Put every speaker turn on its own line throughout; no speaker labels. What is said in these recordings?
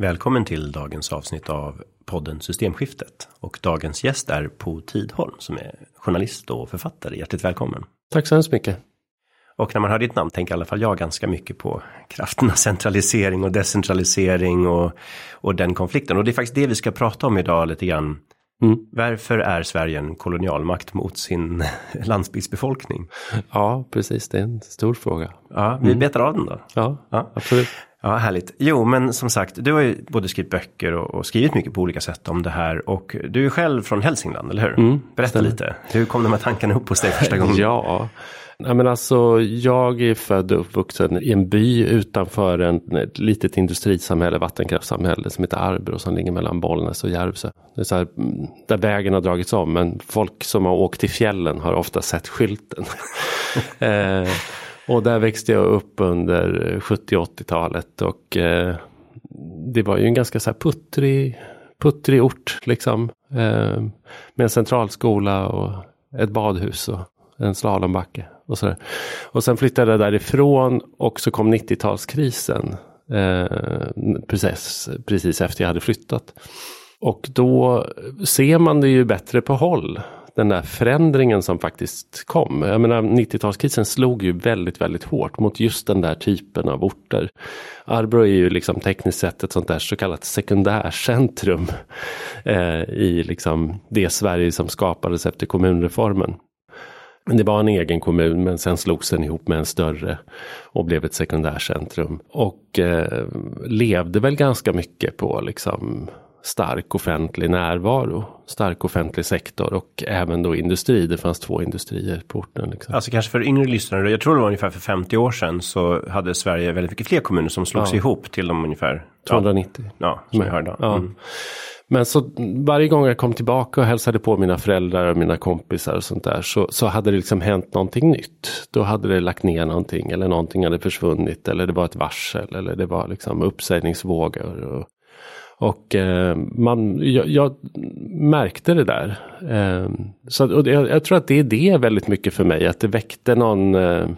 Välkommen till dagens avsnitt av podden Systemskiftet. Och dagens gäst är Po Tidholm som är journalist och författare. Hjärtligt välkommen.
Tack så hemskt mycket.
Och när man hör ditt namn tänker i alla fall jag ganska mycket på kraften av centralisering och decentralisering och, och den konflikten. Och det är faktiskt det vi ska prata om idag lite grann. Mm. Varför är Sverige en kolonialmakt mot sin landsbygdsbefolkning?
Ja, precis. Det är en stor fråga.
Ja, vi mm. betar av den då.
Ja, ja, absolut.
Ja, härligt. Jo, men som sagt, du har ju både skrivit böcker och, och skrivit mycket på olika sätt om det här. Och du är själv från Hälsingland, eller hur? Mm, Berätta lite. Hur kom de här tankarna upp hos dig första gången?
ja, Nej, men alltså, jag är född och uppvuxen i en by utanför en, ett litet industrisamhälle, vattenkraftsamhälle som heter Arbro som ligger mellan Bollnäs och Järvsö. Det är så här, mm, där vägen har dragits om men folk som har åkt till fjällen har ofta sett skylten. eh, och där växte jag upp under 70-80-talet och eh, det var ju en ganska så här puttrig, puttrig ort liksom. Eh, med en centralskola och ett badhus och en slalombacke. Och, så och sen flyttade jag därifrån och så kom 90-talskrisen. Eh, precis, precis efter jag hade flyttat. Och då ser man det ju bättre på håll. Den där förändringen som faktiskt kom. Jag menar 90-talskrisen slog ju väldigt, väldigt hårt mot just den där typen av orter. Arbro är ju liksom tekniskt sett ett sånt där så kallat sekundärcentrum eh, i liksom det Sverige som skapades efter kommunreformen. Det var en egen kommun men sen slogs den ihop med en större och blev ett sekundärcentrum. Och eh, levde väl ganska mycket på liksom stark offentlig närvaro, stark offentlig sektor och även då industri. Det fanns två industrier på orten. Liksom.
Alltså kanske för yngre lyssnare, jag tror det var ungefär för 50 år sedan så hade Sverige väldigt mycket fler kommuner som slogs ja. ihop till de ungefär
290.
Ja, som jag hörde. Mm.
Men så varje gång jag kom tillbaka och hälsade på mina föräldrar och mina kompisar och sånt där så, så hade det liksom hänt någonting nytt. Då hade det lagt ner någonting eller någonting hade försvunnit eller det var ett varsel eller det var liksom uppsägningsvågor. Och, och eh, man, jag, jag, märkte det där. Eh, så, och jag, jag, tror att det är det väldigt mycket för mig, att det väckte någon eh,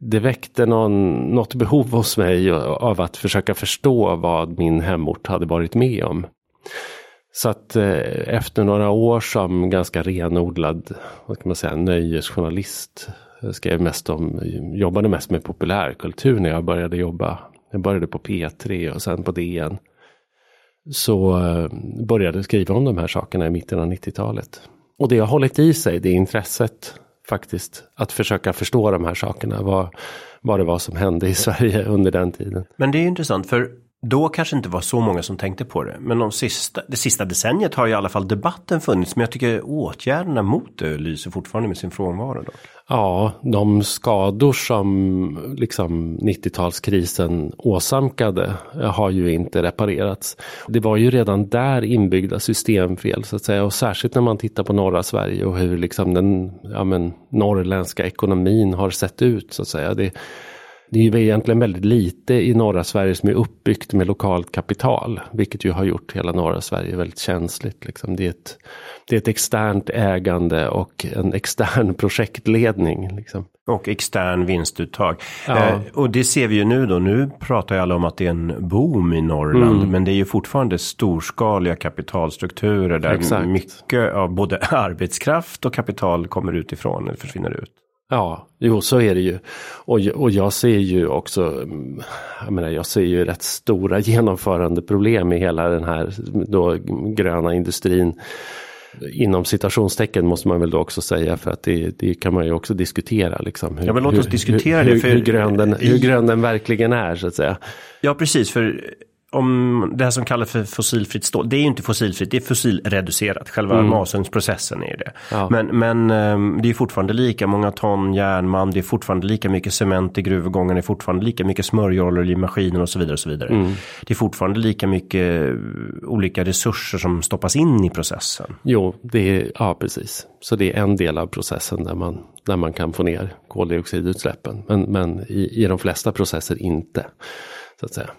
det väckte någon, något behov hos mig av att försöka förstå vad min hemort hade varit med om. Så att eh, efter några år som ganska renodlad, vad kan man säga, nöjesjournalist. Eh, jag skrev mest om, jobbade mest med populärkultur när jag började jobba. Jag började på P3 och sen på DN. Så eh, började skriva om de här sakerna i mitten av 90-talet. Och det har hållit i sig, det intresset faktiskt. Att försöka förstå de här sakerna, vad, vad det var som hände i Sverige under den tiden.
Men det är intressant för då kanske inte var så många som tänkte på det. Men de sista, det sista decenniet har i alla fall debatten funnits. Men jag tycker åtgärderna mot det lyser fortfarande med sin frånvaro. Då.
Ja, de skador som liksom 90-talskrisen åsamkade har ju inte reparerats. Det var ju redan där inbyggda systemfel så att säga. Och särskilt när man tittar på norra Sverige och hur liksom den ja, men, norrländska ekonomin har sett ut så att säga. Det, det är ju egentligen väldigt lite i norra Sverige som är uppbyggt med lokalt kapital. Vilket ju har gjort hela norra Sverige väldigt känsligt. Liksom. Det, är ett, det är ett externt ägande och en extern projektledning. Liksom.
Och extern vinstuttag. Ja. Eh, och det ser vi ju nu då. Nu pratar ju alla om att det är en boom i Norrland. Mm. Men det är ju fortfarande storskaliga kapitalstrukturer. Där Exakt. mycket av både arbetskraft och kapital kommer utifrån eller försvinner ut.
Ja, jo så är det ju. Och, och jag ser ju också, jag menar jag ser ju rätt stora genomförandeproblem i hela den här då gröna industrin. Inom citationstecken måste man väl då också säga för att det, det kan man ju också diskutera. Liksom,
hur, ja, men låt oss diskutera
hur,
det. För,
hur, grön den, hur grön den verkligen är så att säga.
Ja precis, för om det här som kallas för fossilfritt stål, det är ju inte fossilfritt, det är fossilreducerat. Själva mm. masugnsprocessen är det. Ja. Men, men ehm, det är fortfarande lika många ton järnmalm, det är fortfarande lika mycket cement i gruvgången, det är fortfarande lika mycket smörjoljor i maskinen och så vidare. Och så vidare. Mm. Det är fortfarande lika mycket eh, olika resurser som stoppas in i processen.
Jo, det är, ja precis. Så det är en del av processen där man, där man kan få ner koldioxidutsläppen. Men, men i, i de flesta processer inte. Så att säga.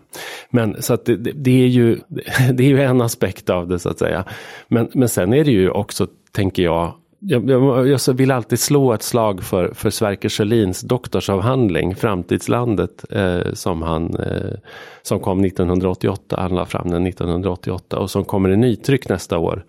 Men så att det, det, är ju, det är ju en aspekt av det så att säga. Men, men sen är det ju också, tänker jag, jag, jag, jag, vill alltid slå ett slag för, för Sverker Sjölins doktorsavhandling Framtidslandet eh, som, han, eh, som kom 1988. Han la fram den 1988 och som kommer i nytryck nästa år.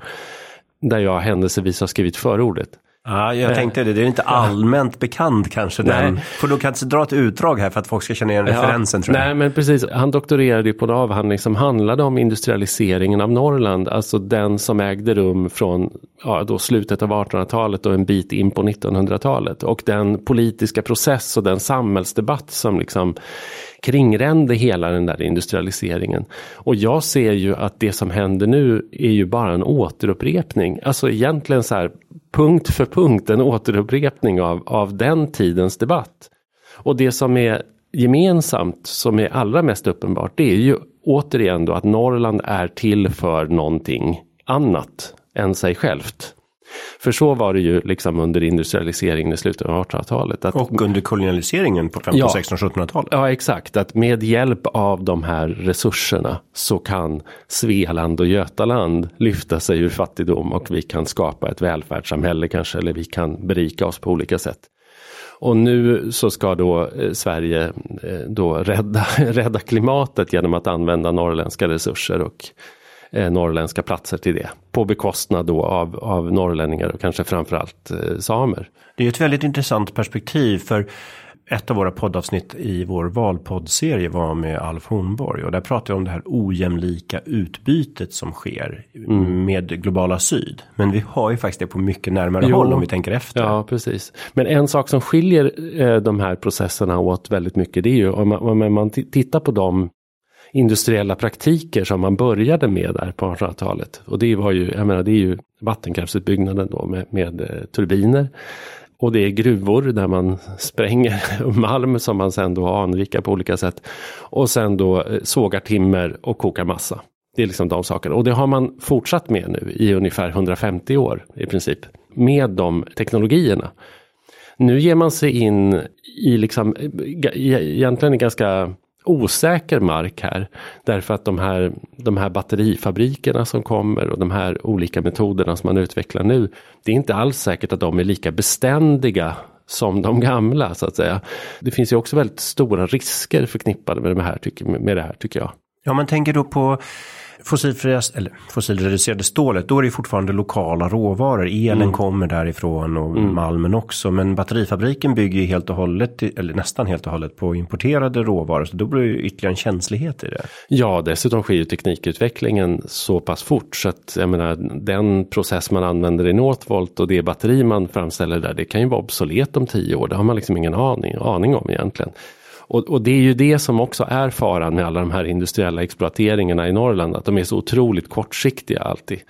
Där jag händelsevis har skrivit förordet.
Ja, jag tänkte det. Det är inte allmänt bekant kanske. Den. För då kan jag dra ett utdrag här för att folk ska känna igen ja, referensen. Tror
jag. Nej, men precis. Han doktorerade på en avhandling som handlade om industrialiseringen av Norrland. Alltså den som ägde rum från ja, då slutet av 1800-talet och en bit in på 1900-talet. Och den politiska process och den samhällsdebatt som liksom kringrände hela den där industrialiseringen. Och jag ser ju att det som händer nu är ju bara en återupprepning. Alltså egentligen så här punkt för punkt en återupprepning av, av den tidens debatt. Och det som är gemensamt, som är allra mest uppenbart, det är ju återigen då att Norrland är till för någonting annat än sig självt. För så var det ju liksom under industrialiseringen i slutet av 1800-talet.
Och under kolonialiseringen på 15, ja, 16, 1700-talet.
Ja, exakt. Att med hjälp av de här resurserna så kan Svealand och Götaland lyfta sig ur fattigdom och vi kan skapa ett välfärdssamhälle kanske, eller vi kan berika oss på olika sätt. Och nu så ska då eh, Sverige eh, då rädda, rädda klimatet genom att använda norrländska resurser och eh, norrländska platser till det. På bekostnad då av, av norrlänningar och kanske framförallt eh, samer.
Det är ett väldigt intressant perspektiv för ett av våra poddavsnitt i vår valpoddserie var med Alf Hornborg och där pratade jag om det här ojämlika utbytet som sker mm. med globala syd. Men vi har ju faktiskt det på mycket närmare jo. håll om vi tänker efter.
Ja, precis. Men en sak som skiljer eh, de här processerna åt väldigt mycket det är ju om man, om man tittar på dem industriella praktiker som man började med där på 1800-talet. Och det var ju, jag menar, det är ju vattenkraftsutbyggnaden då med, med eh, turbiner. Och det är gruvor där man spränger malm som man sen då anrikar på olika sätt. Och sen då eh, sågar timmer och kokar massa. Det är liksom de sakerna. Och det har man fortsatt med nu i ungefär 150 år i princip. Med de teknologierna. Nu ger man sig in i liksom, eh, egentligen ganska osäker mark här. Därför att de här, de här batterifabrikerna som kommer och de här olika metoderna som man utvecklar nu. Det är inte alls säkert att de är lika beständiga som de gamla så att säga. Det finns ju också väldigt stora risker förknippade med det här, med det här tycker jag.
Ja, man tänker då på fossilfria, eller fossilreducerade stålet, då är det fortfarande lokala råvaror. Elen mm. kommer därifrån och mm. malmen också. Men batterifabriken bygger ju helt och hållet, eller nästan helt och hållet på importerade råvaror. Så då blir det ytterligare en känslighet i det.
Ja, dessutom sker ju teknikutvecklingen så pass fort så att jag menar den process man använder i Northvolt och det batteri man framställer där, det kan ju vara obsolet om tio år. Det har man liksom ingen aning, aning om egentligen. Och, och, det är ju det som också är faran med alla de här industriella exploateringarna i Norrland, att de är så otroligt kortsiktiga alltid.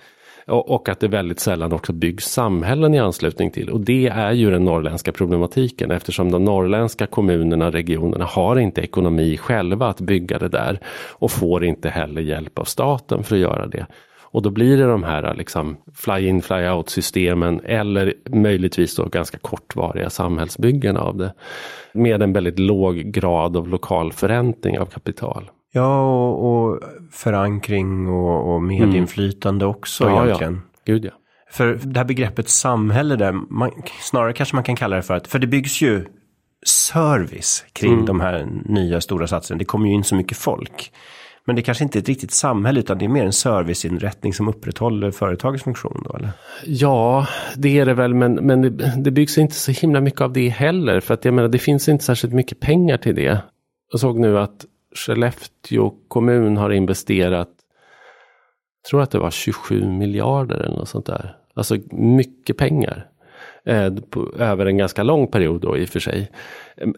Och, och att det väldigt sällan också byggs samhällen i anslutning till. Och det är ju den norrländska problematiken eftersom de norrländska kommunerna, regionerna har inte ekonomi själva att bygga det där. Och får inte heller hjälp av staten för att göra det. Och då blir det de här liksom fly-in fly-out systemen eller möjligtvis då ganska kortvariga samhällsbyggen av det. Med en väldigt låg grad av lokal förräntning av kapital.
Ja, och, och förankring och, och medinflytande mm. också ja, egentligen.
Ja. Gud ja.
För det här begreppet samhälle där, man, snarare kanske man kan kalla det för att, för det byggs ju service kring mm. de här nya stora satserna. Det kommer ju in så mycket folk. Men det kanske inte är ett riktigt samhälle utan det är mer en serviceinrättning som upprätthåller företagets funktion då eller?
Ja, det är det väl men, men det, det byggs inte så himla mycket av det heller för att jag menar det finns inte särskilt mycket pengar till det. Jag såg nu att Skellefteå kommun har investerat, jag tror att det var 27 miljarder eller något sånt där. Alltså mycket pengar. Eh, på, över en ganska lång period då i och för sig.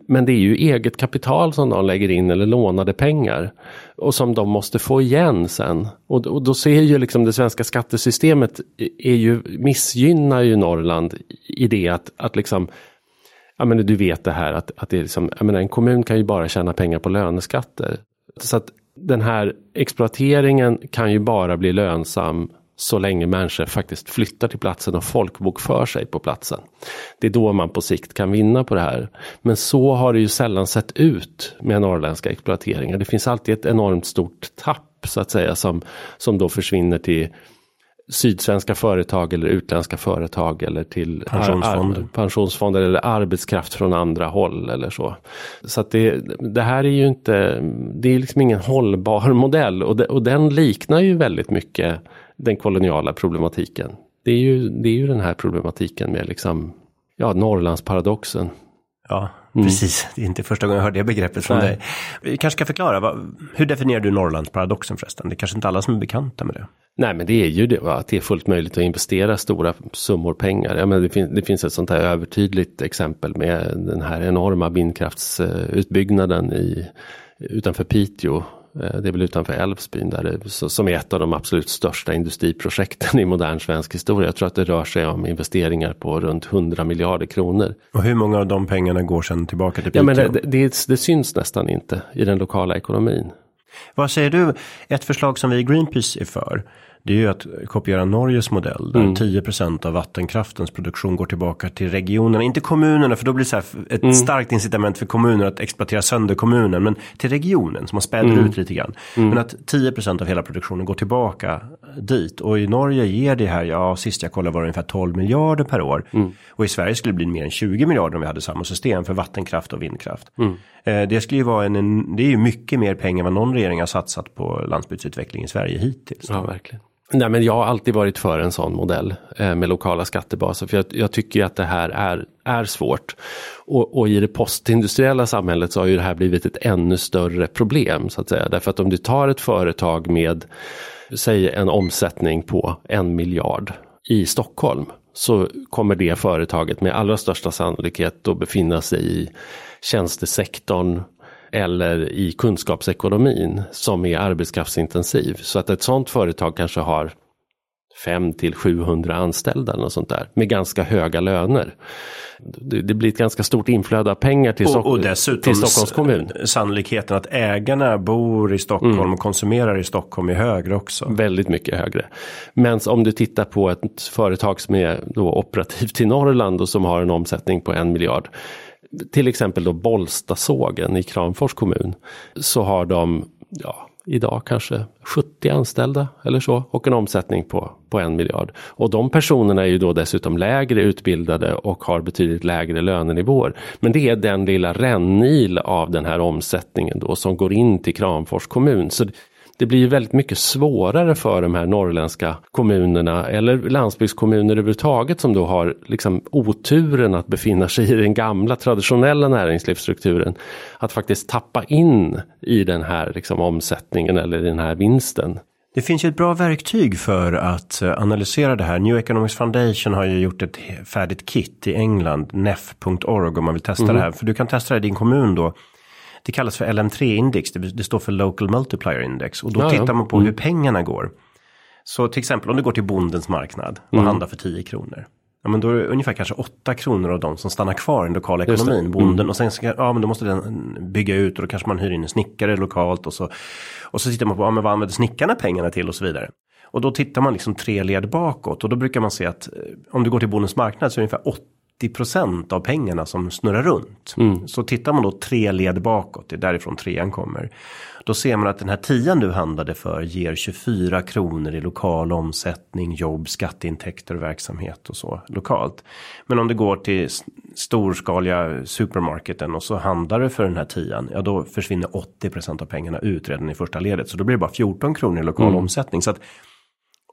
Men det är ju eget kapital som de lägger in eller lånade pengar. Och som de måste få igen sen. Och, och då ser ju liksom det svenska skattesystemet är ju, missgynnar ju Norrland i det att, att liksom Ja men du vet det här att, att det är liksom, jag menar, en kommun kan ju bara tjäna pengar på löneskatter. Så att den här exploateringen kan ju bara bli lönsam så länge människor faktiskt flyttar till platsen och folkbokför sig på platsen. Det är då man på sikt kan vinna på det här. Men så har det ju sällan sett ut med norrländska exploateringar. Det finns alltid ett enormt stort tapp så att säga som, som då försvinner till sydsvenska företag eller utländska företag eller till
pensionsfonder,
ar, pensionsfonder eller arbetskraft från andra håll eller så. Så att det, det här är ju inte, det är liksom ingen hållbar modell och, de, och den liknar ju väldigt mycket den koloniala problematiken. Det är ju, det är ju den här problematiken med liksom, ja, Norrlandsparadoxen.
Ja, mm. precis. Det är inte första gången jag hör det begreppet från Nej. dig. Vi kanske ska förklara, vad, hur definierar du Norrlandsparadoxen förresten? Det är kanske inte alla som är bekanta med det.
Nej men det är ju det, va? att det är fullt möjligt att investera stora summor pengar. Ja, men det, fin det finns ett sånt här övertydligt exempel med den här enorma vindkraftsutbyggnaden i, utanför Piteå det är väl utanför Älvsbyn där det, som är ett av de absolut största industriprojekten i modern svensk historia. Jag tror att det rör sig om investeringar på runt 100 miljarder kronor.
Och hur många av de pengarna går sedan tillbaka till Piteå?
Ja, men det, det, det syns nästan inte i den lokala ekonomin.
Vad säger du, ett förslag som vi i Greenpeace är för, det är ju att kopiera Norges modell där mm. 10% av vattenkraftens produktion går tillbaka till regionerna. Inte kommunerna för då blir det så här ett mm. starkt incitament för kommuner att exploatera sönder kommunen. Men till regionen som man späder mm. ut lite grann. Mm. Men att 10% av hela produktionen går tillbaka dit. Och i Norge ger det här, ja sist jag kollade var det ungefär 12 miljarder per år. Mm. Och i Sverige skulle det bli mer än 20 miljarder om vi hade samma system för vattenkraft och vindkraft. Mm. Eh, det skulle ju vara en, en, det är ju mycket mer pengar än vad någon regering har satsat på landsbygdsutveckling i Sverige hittills.
Ja, verkligen. Nej, men jag har alltid varit för en sån modell eh, med lokala skattebaser. För jag, jag, tycker att det här är, är svårt. Och, och, i det postindustriella samhället så har ju det här blivit ett ännu större problem. så att säga. Därför att om du tar ett företag med, säg en omsättning på en miljard i Stockholm. Så kommer det företaget med allra största sannolikhet att befinna sig i tjänstesektorn eller i kunskapsekonomin som är arbetskraftsintensiv. Så att ett sådant företag kanske har 5 till 700 anställda eller sånt där med ganska höga löner. Det, det blir ett ganska stort inflöde av pengar till, och, och till Stockholms kommun.
Sannolikheten att ägarna bor i Stockholm mm. och konsumerar i Stockholm är högre också.
Väldigt mycket högre. Men om du tittar på ett företag som är då operativt i Norrland och som har en omsättning på en miljard till exempel då Bollstasågen i Kramfors kommun så har de ja, idag kanske 70 anställda eller så och en omsättning på, på en miljard. Och de personerna är ju då dessutom lägre utbildade och har betydligt lägre lönenivåer. Men det är den lilla rännil av den här omsättningen då som går in till Kramfors kommun. Så det blir väldigt mycket svårare för de här norrländska kommunerna eller landsbygdskommuner överhuvudtaget som då har liksom oturen att befinna sig i den gamla traditionella näringslivsstrukturen. Att faktiskt tappa in i den här liksom omsättningen eller den här vinsten.
Det finns ju ett bra verktyg för att eh, analysera det här. New Economics Foundation har ju gjort ett färdigt kit i England, nef.org om man vill testa mm. det här. För du kan testa det i din kommun då det kallas för LM3-index, det, det, står för Local Multiplier Index. Och då ja, tittar ja. man på mm. hur pengarna går. Så till exempel om du går till bondens marknad och mm. handlar för 10 kronor. Ja men då är det ungefär kanske 8 kronor av dem som stannar kvar i den lokala ekonomin, mm. bonden. Och sen ska, ja men då måste den bygga ut och då kanske man hyr in en snickare lokalt. Och så, och så tittar man på, ja men vad använder snickarna pengarna till och så vidare. Och då tittar man liksom tre led bakåt och då brukar man se att eh, om du går till bondens marknad så är det ungefär 80 av pengarna som snurrar runt. Mm. Så tittar man då tre led bakåt, det är därifrån trean kommer. Då ser man att den här tian du handlade för ger 24 kronor i lokal omsättning, jobb, skatteintäkter och verksamhet och så lokalt. Men om du går till storskaliga supermarketen och så handlar du för den här tian, ja då försvinner 80% av pengarna ut redan i första ledet. Så då blir det bara 14 kronor i lokal mm. omsättning. Så att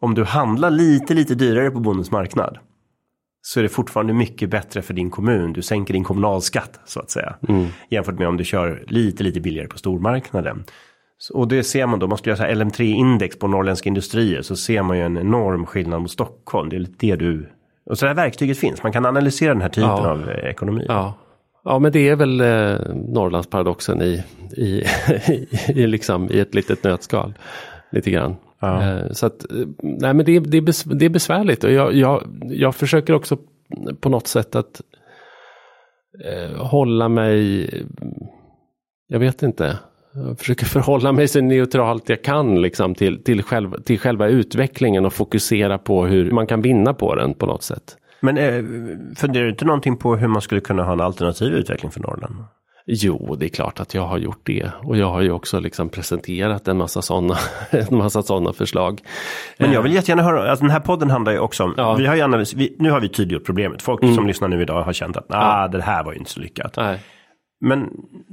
om du handlar lite, lite dyrare på bondens marknad så är det fortfarande mycket bättre för din kommun. Du sänker din kommunalskatt så att säga. Mm. Jämfört med om du kör lite, lite billigare på stormarknaden. Och det ser man då, man skulle göra LM3-index på norrländska industrier så ser man ju en enorm skillnad mot Stockholm. Det är lite det du... Och så det här verktyget finns, man kan analysera den här typen ja. av eh, ekonomi.
Ja. ja, men det är väl eh, Norrlandsparadoxen i, i, i, liksom, i ett litet nötskal. Lite grann. Ja. Eh, så att, eh, nej men det, det, det är besvärligt och jag, jag, jag försöker också på något sätt att eh, hålla mig, jag vet inte, jag försöker förhålla mig så neutralt jag kan liksom till, till, själv, till själva utvecklingen och fokusera på hur man kan vinna på den på något sätt.
Men eh, funderar du inte någonting på hur man skulle kunna ha en alternativ utveckling för Norrland?
Jo, det är klart att jag har gjort det. Och jag har ju också liksom presenterat en massa sådana en massa såna förslag.
Men jag vill jättegärna höra, alltså den här podden handlar ju också om, ja. vi har ju analys, vi, nu har vi tydliggjort problemet. Folk mm. som lyssnar nu idag har känt att nah, ja. det här var ju inte så lyckat. Nej. Men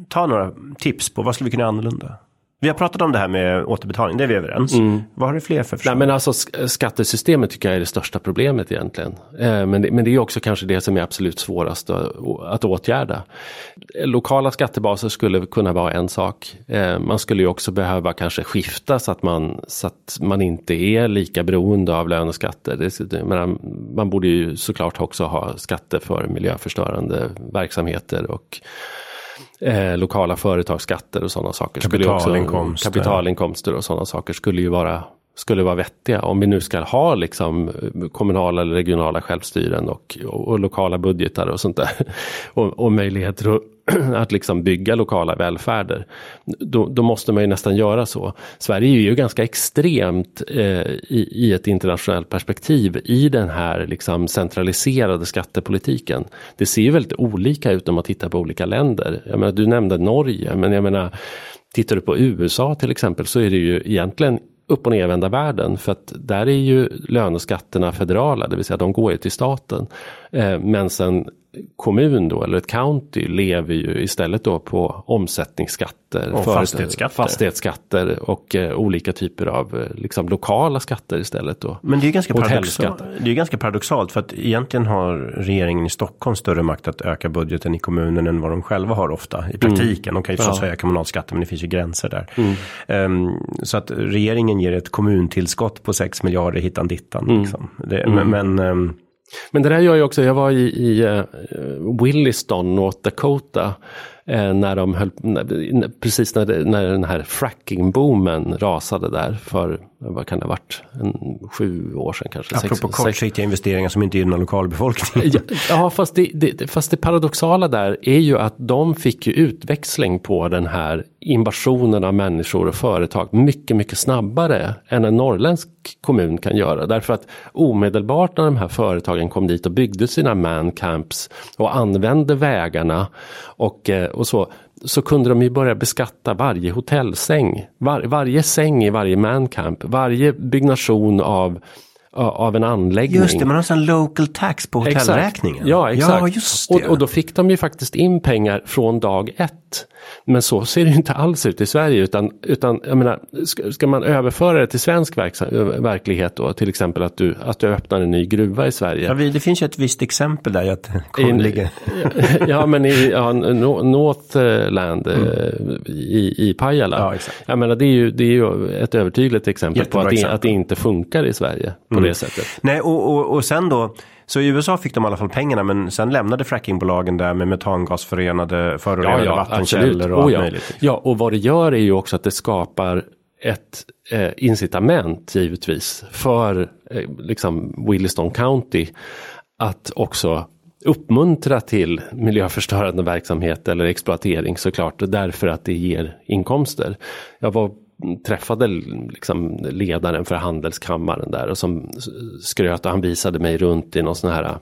ta några tips på vad skulle vi kunna göra annorlunda? Vi har pratat om det här med återbetalning, det är vi överens. Mm. Vad har du fler för förslag?
Nej, men alltså, skattesystemet tycker jag är det största problemet egentligen. Eh, men, det, men det är också kanske det som är absolut svårast att, att åtgärda. Lokala skattebaser skulle kunna vara en sak. Eh, man skulle ju också behöva kanske skifta så att man, så att man inte är lika beroende av löneskatter. Det, man, man borde ju såklart också ha skatter för miljöförstörande verksamheter och eh, lokala företagsskatter och sådana saker.
Kapitalinkomster.
Också, kapitalinkomster och sådana saker skulle ju vara skulle vara vettiga. Om vi nu ska ha liksom kommunala eller regionala självstyren och, och, och lokala budgetar och sånt där. Och, och möjligheter att att liksom bygga lokala välfärder. Då, då, måste man ju nästan göra så. Sverige är ju ganska extremt eh, i, i, ett internationellt perspektiv i den här liksom centraliserade skattepolitiken. Det ser ju väldigt olika ut om man tittar på olika länder. Jag menar, du nämnde Norge, men jag menar Tittar du på USA till exempel så är det ju egentligen upp och nervända världen för att där är ju löneskatterna federala, det vill säga de går ju till staten. Eh, men sen kommun då, eller ett county, lever ju istället då på omsättningsskatter.
Och fastighetsskatter.
fastighetsskatter och eh, olika typer av eh, liksom, lokala skatter istället då.
Men det är, ganska paradoxalt, det är ganska paradoxalt för att egentligen har regeringen i Stockholm större makt att öka budgeten i kommunen än vad de själva har ofta i praktiken. Mm. De kan ju förstås ja. höja kommunalskatten men det finns ju gränser där. Mm. Um, så att regeringen ger ett kommuntillskott på 6 miljarder hittan dittan. Mm. Liksom. Det, mm. Men, men um,
men det där gör ju också, jag var i, i uh, Williston, North Dakota när de höll, precis när, det, när den här frackingboomen rasade där för, vad kan det ha varit, en, sju år sedan kanske.
Apropå kortsiktiga investeringar som inte gynnar lokalbefolkningen.
ja, ja, fast det, det, fast det paradoxala där är ju att de fick ju utväxling på den här invasionen av människor och företag mycket, mycket snabbare än en norrländsk kommun kan göra. Därför att omedelbart när de här företagen kom dit och byggde sina mancamps och använde vägarna och, eh, och så, så kunde de ju börja beskatta varje hotellsäng. Var, varje säng i varje mancamp, varje byggnation av av en anläggning.
Just det, man har sån local tax på hotellräkningen.
Exakt. Ja, exakt. Ja. Och, och, då fick de ju faktiskt in pengar från dag ett. Men så ser det inte alls ut i Sverige utan, utan jag menar, ska, ska man överföra det till svensk verklighet då, till exempel att du, att du öppnar en ny gruva i Sverige.
Ja, det finns ju ett visst exempel där att
ligger. ja, men i ja, Northland mm. i, i Pajala. Ja, exakt. Jag menar, det är ju, det är ju ett övertydligt exempel Jättebra på att det, att det inte funkar i Sverige på mm. det sättet.
Nej, och, och, och sen då så i USA fick de i alla fall pengarna men sen lämnade frackingbolagen där med metangasförenade förorenade ja, ja, vattenkällor och oh, allt ja. möjligt.
Ja, och vad det gör är ju också att det skapar ett eh, incitament givetvis för eh, liksom Williston County att också uppmuntra till miljöförstörande verksamhet eller exploatering såklart därför att det ger inkomster. Jag var träffade liksom ledaren för handelskammaren där och som skröt och han visade mig runt i någon sån här äh,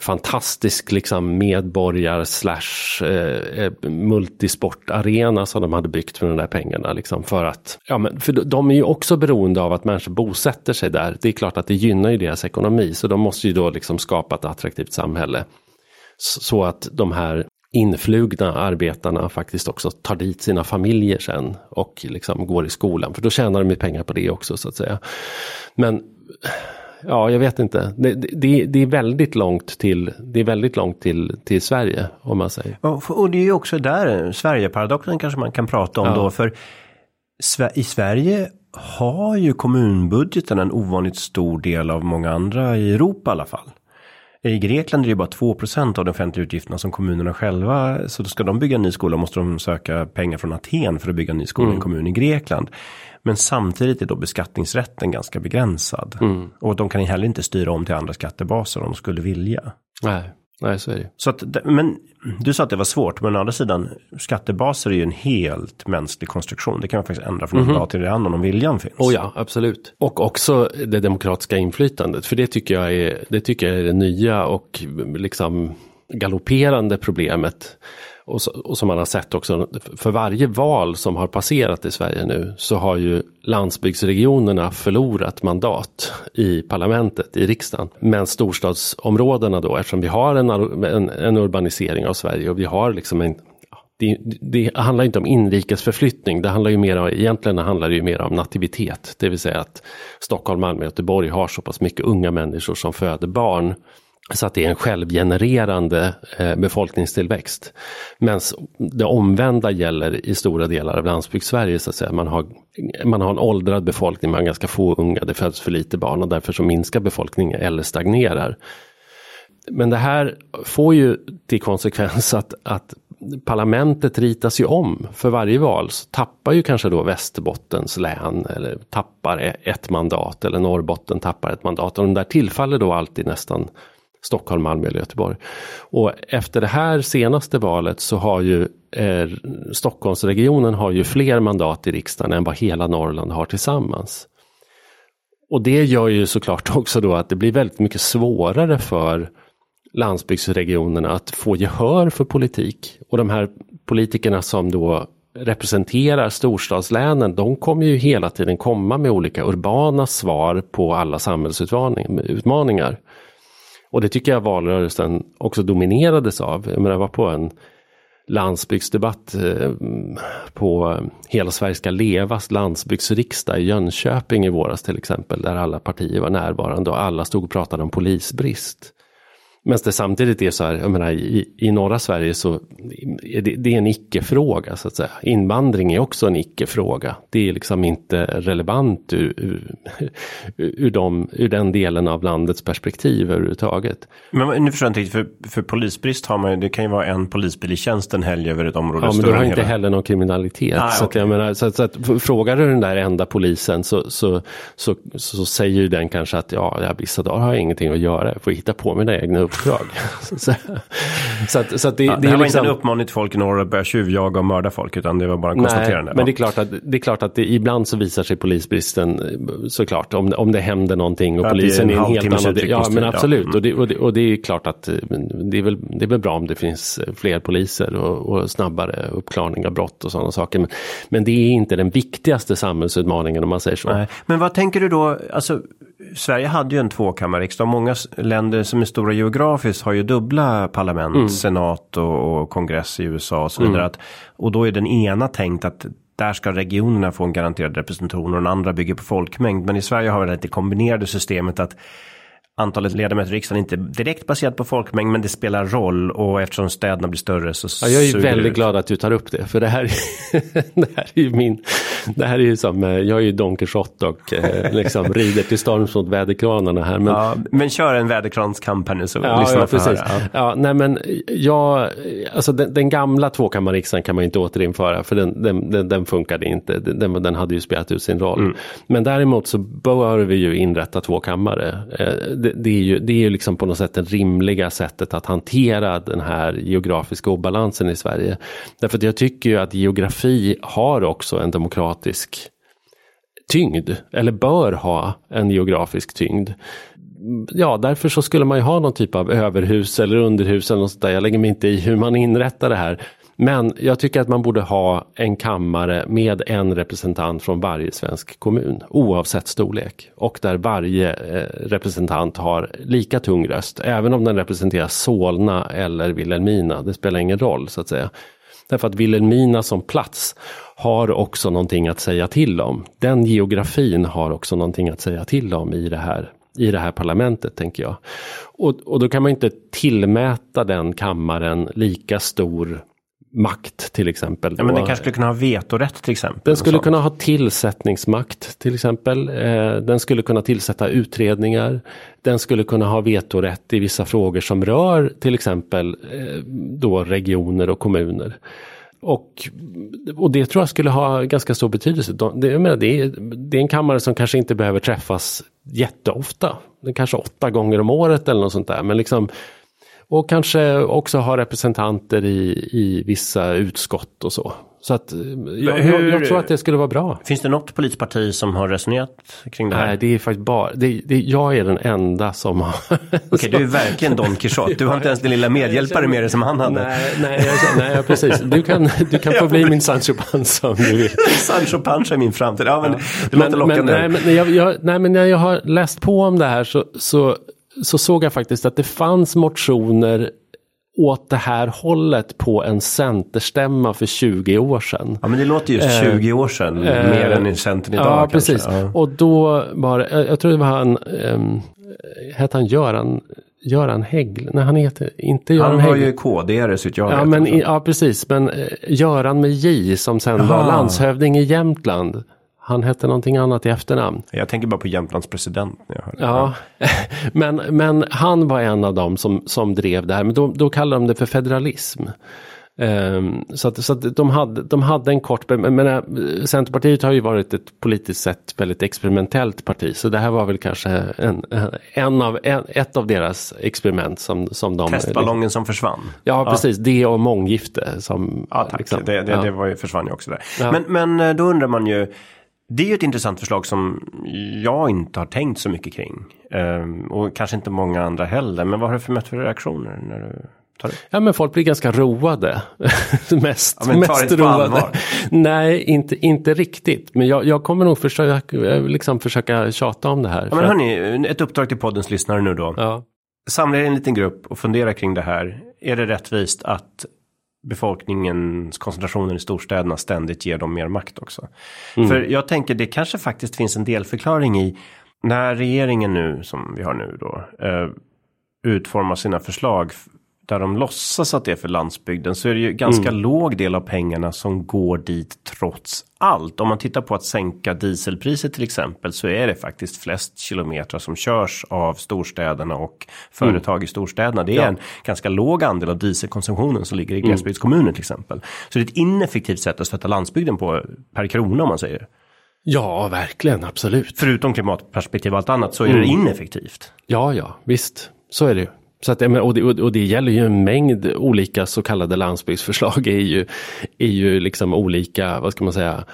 fantastisk liksom medborgar slash eh, multisportarena som de hade byggt för de där pengarna. Liksom för att, ja men för de är ju också beroende av att människor bosätter sig där. Det är klart att det gynnar ju deras ekonomi så de måste ju då liksom skapa ett attraktivt samhälle. Så att de här influgna arbetarna faktiskt också tar dit sina familjer sen och liksom går i skolan. För då tjänar de ju pengar på det också så att säga. Men ja, jag vet inte. Det, det, det, är väldigt långt till, det är väldigt långt till, till Sverige om man säger.
Och, det är ju också där Sverigeparadoxen kanske man kan prata om ja. då. För i Sverige har ju kommunbudgeten en ovanligt stor del av många andra i Europa i alla fall. I Grekland är det bara 2% av de offentliga utgifterna som kommunerna själva, så då ska de bygga en ny skola måste de söka pengar från Aten för att bygga en ny skola i en mm. kommun i Grekland. Men samtidigt är då beskattningsrätten ganska begränsad. Mm. Och de kan heller inte styra om till andra skattebaser om de skulle vilja.
Nej. Nej, så är det.
Så att, men du sa att det var svårt, men å andra sidan skattebaser är ju en helt mänsklig konstruktion. Det kan man faktiskt ändra från mm en dag till en annan om viljan finns.
Oh ja, absolut. Och också det demokratiska inflytandet, för det tycker jag är det, tycker jag är det nya och liksom galopperande problemet och, så, och, som man har sett också, för varje val som har passerat i Sverige nu så har ju landsbygdsregionerna förlorat mandat i parlamentet, i riksdagen. Men storstadsområdena då, eftersom vi har en, en, en urbanisering av Sverige och vi har liksom en det, det, handlar inte om inrikesförflyttning, det handlar ju mer om, egentligen handlar det ju mer om nativitet. Det vill säga att Stockholm, Malmö och Göteborg har så pass mycket unga människor som föder barn så att det är en självgenererande eh, befolkningstillväxt. Men det omvända gäller i stora delar av landsbygdssverige. Så att säga. Man, har, man har en åldrad befolkning, man har ganska få unga, det föds för lite barn och därför så minskar befolkningen eller stagnerar. Men det här får ju till konsekvens att, att parlamentet ritas ju om för varje val. Så tappar ju kanske då Västerbottens län eller tappar ett mandat eller Norrbotten tappar ett mandat. Och de där tillfaller då alltid nästan Stockholm, Malmö eller Göteborg. Och efter det här senaste valet så har ju eh, Stockholmsregionen har ju fler mandat i riksdagen än vad hela Norrland har tillsammans. Och det gör ju såklart också då att det blir väldigt mycket svårare för landsbygdsregionerna att få gehör för politik. Och de här politikerna som då representerar storstadslänen, de kommer ju hela tiden komma med olika urbana svar på alla samhällsutmaningar. Och det tycker jag valrörelsen också dominerades av. Jag menar, jag var på en landsbygdsdebatt eh, på eh, Hela Sverige ska levas landsbygdsriksdag i Jönköping i våras till exempel, där alla partier var närvarande och alla stod och pratade om polisbrist. Men det samtidigt är så här, jag menar, i, i norra Sverige så är det, det är en icke-fråga så att säga. Invandring är också en icke-fråga. Det är liksom inte relevant ur, ur, ur, de, ur den delen av landets perspektiv överhuvudtaget.
Men nu förstår jag inte riktigt, för, för polisbrist har man ju, det kan ju vara en polisbil i tjänst en helg över ett område.
Ja, men du har inte hela. heller någon kriminalitet. Ah, så, okay. att jag menar, så, så att, frågar du den där enda polisen så, så, så, så, säger ju den kanske att ja, vissa dagar har jag ingenting att göra, jag får hitta på mina egna uppdrag. så, så, att, så att det, ja, det,
det här var liksom... inte en uppmaning till folk i norr att börja tjuvjaga och mörda folk utan det var bara en konstaterande.
Nej, men det är klart att, det är klart att det, ibland så visar sig polisbristen såklart om, om det händer någonting och ja, polisen är en, en helt annan. Ja men absolut ja. mm. och, det, och, det, och det är klart att det är, väl, det är väl bra om det finns fler poliser och, och snabbare uppklarning av brott och sådana saker. Men, men det är inte den viktigaste samhällsutmaningen om man säger så. Nej.
Men vad tänker du då, alltså Sverige hade ju en tvåkammarriksdag. Många länder som är stora geografiskt har ju dubbla parlament, mm. senat och, och, kongress i USA och så vidare. Mm. Att, och då är den ena tänkt att där ska regionerna få en garanterad representation och den andra bygger på folkmängd. Men i Sverige har vi det kombinerade systemet att antalet ledamöter i riksdagen inte direkt baserat på folkmängd men det spelar roll och eftersom städerna blir större så
ja, Jag är väldigt glad att du tar upp det för det här, det här är ju min, det här är ju som, eh, jag är ju Don Quijote och eh, liksom rider till storms mot väderkranarna här. Men,
ja, men kör en väderkranskamp här nu så
ja, lyssna ja, precis. Ja. ja, nej men jag, alltså den, den gamla tvåkammarriksdagen kan man inte återinföra för den, den, den, den funkade inte, den, den hade ju spelat ut sin roll. Mm. Men däremot så bör vi ju inrätta två kammare. Eh, det, det, är ju, det är ju liksom på något sätt det rimliga sättet att hantera den här geografiska obalansen i Sverige. Därför att jag tycker ju att geografi har också en demokratisk tyngd, eller bör ha en geografisk tyngd. Ja, därför så skulle man ju ha någon typ av överhus eller underhus eller något sånt där. Jag lägger mig inte i hur man inrättar det här. Men jag tycker att man borde ha en kammare med en representant från varje svensk kommun oavsett storlek. Och där varje eh, representant har lika tung röst. Även om den representerar Solna eller Vilhelmina. Det spelar ingen roll så att säga. Därför att Vilhelmina som plats har också någonting att säga till om. Den geografin har också någonting att säga till om i det här i det här parlamentet tänker jag. Och, och då kan man inte tillmäta den kammaren lika stor makt till exempel.
Ja, men den kanske skulle kunna ha vetorätt till exempel.
Den skulle kunna ha tillsättningsmakt till exempel. Eh, den skulle kunna tillsätta utredningar. Den skulle kunna ha vetorätt i vissa frågor som rör till exempel eh, då regioner och kommuner. Och, och det tror jag skulle ha ganska stor betydelse. Det, jag menar, det, är, det är en kammare som kanske inte behöver träffas jätteofta. Kanske åtta gånger om året eller något sånt där. Men liksom och kanske också ha representanter i, i vissa utskott och så. Så att eh, jag, Hur, jag, tror att det skulle vara bra.
Finns det något politiskt parti som har resonerat kring det här?
Nej, det är faktiskt bara, det, det, jag är den enda som har.
Okej, okay, du är verkligen Don Quijote. Du har inte ens din lilla medhjälpare med dig som han hade.
Nej, nej, jag, nej precis. Du kan, du kan få bli min Sancho Panza om du vill.
Sancho Panza är min framtid. Ja, men det låter lockande.
Men, nej, men, jag, jag, nej, men när jag har läst på om det här så, så, så såg jag faktiskt att det fanns motioner åt det här hållet på en centerstämma för 20 år sedan.
Ja men det låter ju 20 eh, år sedan, eh, mer än i centern idag.
Ja precis, ja. och då var det, jag tror det var han, um, hette han Göran, Göran Hägg, nej han heter inte Göran
Han var Hägg. ju KD jag
ja. Men, ja precis, men uh, Göran med J som sen Aha. var landshövding i Jämtland. Han hette någonting annat i efternamn.
Jag tänker bara på Jämtlands president. När jag hör
ja, men, men han var en av dem som, som drev det här. Men då, då kallade de det för federalism. Um, så att, så att de, hade, de hade en kort, men, men äh, Centerpartiet har ju varit ett politiskt sett väldigt experimentellt parti. Så det här var väl kanske en, en av, en, ett av deras experiment som, som de...
Testballongen liksom, som försvann.
Ja, ja, precis. Det och månggifte. Som,
ja, tack. Liksom, det, det, ja. det var ju, försvann ju också där. Ja. Men, men äh, då undrar man ju, det är ju ett intressant förslag som jag inte har tänkt så mycket kring. Um, och kanske inte många andra heller. Men vad har du för mött för reaktioner när du tar det?
Ja men folk blir ganska roade. mest
ja,
mest roade. Nej, inte, inte riktigt. Men jag, jag kommer nog försöka, liksom försöka tjata om det här.
Ja, men hörni, ett uppdrag till poddens lyssnare nu då. Ja. Samla er en liten grupp och fundera kring det här. Är det rättvist att befolkningens koncentrationen i storstäderna ständigt ger dem mer makt också. Mm. För jag tänker det kanske faktiskt finns en delförklaring i när regeringen nu som vi har nu då eh, utformar sina förslag där de låtsas att det är för landsbygden så är det ju ganska mm. låg del av pengarna som går dit trots allt. Om man tittar på att sänka dieselpriset till exempel så är det faktiskt flest kilometrar som körs av storstäderna och företag mm. i storstäderna. Det är ja. en ganska låg andel av dieselkonsumtionen som ligger i mm. glesbygdskommuner till exempel. Så det är ett ineffektivt sätt att stötta landsbygden på per krona om man säger.
Ja, verkligen, absolut.
Förutom klimatperspektiv och allt annat så är mm. det ineffektivt.
Ja, ja, visst, så är det ju. Så att, och, det, och det gäller ju en mängd olika så kallade landsbygdsförslag är ju, är ju liksom olika, vad ska man säga,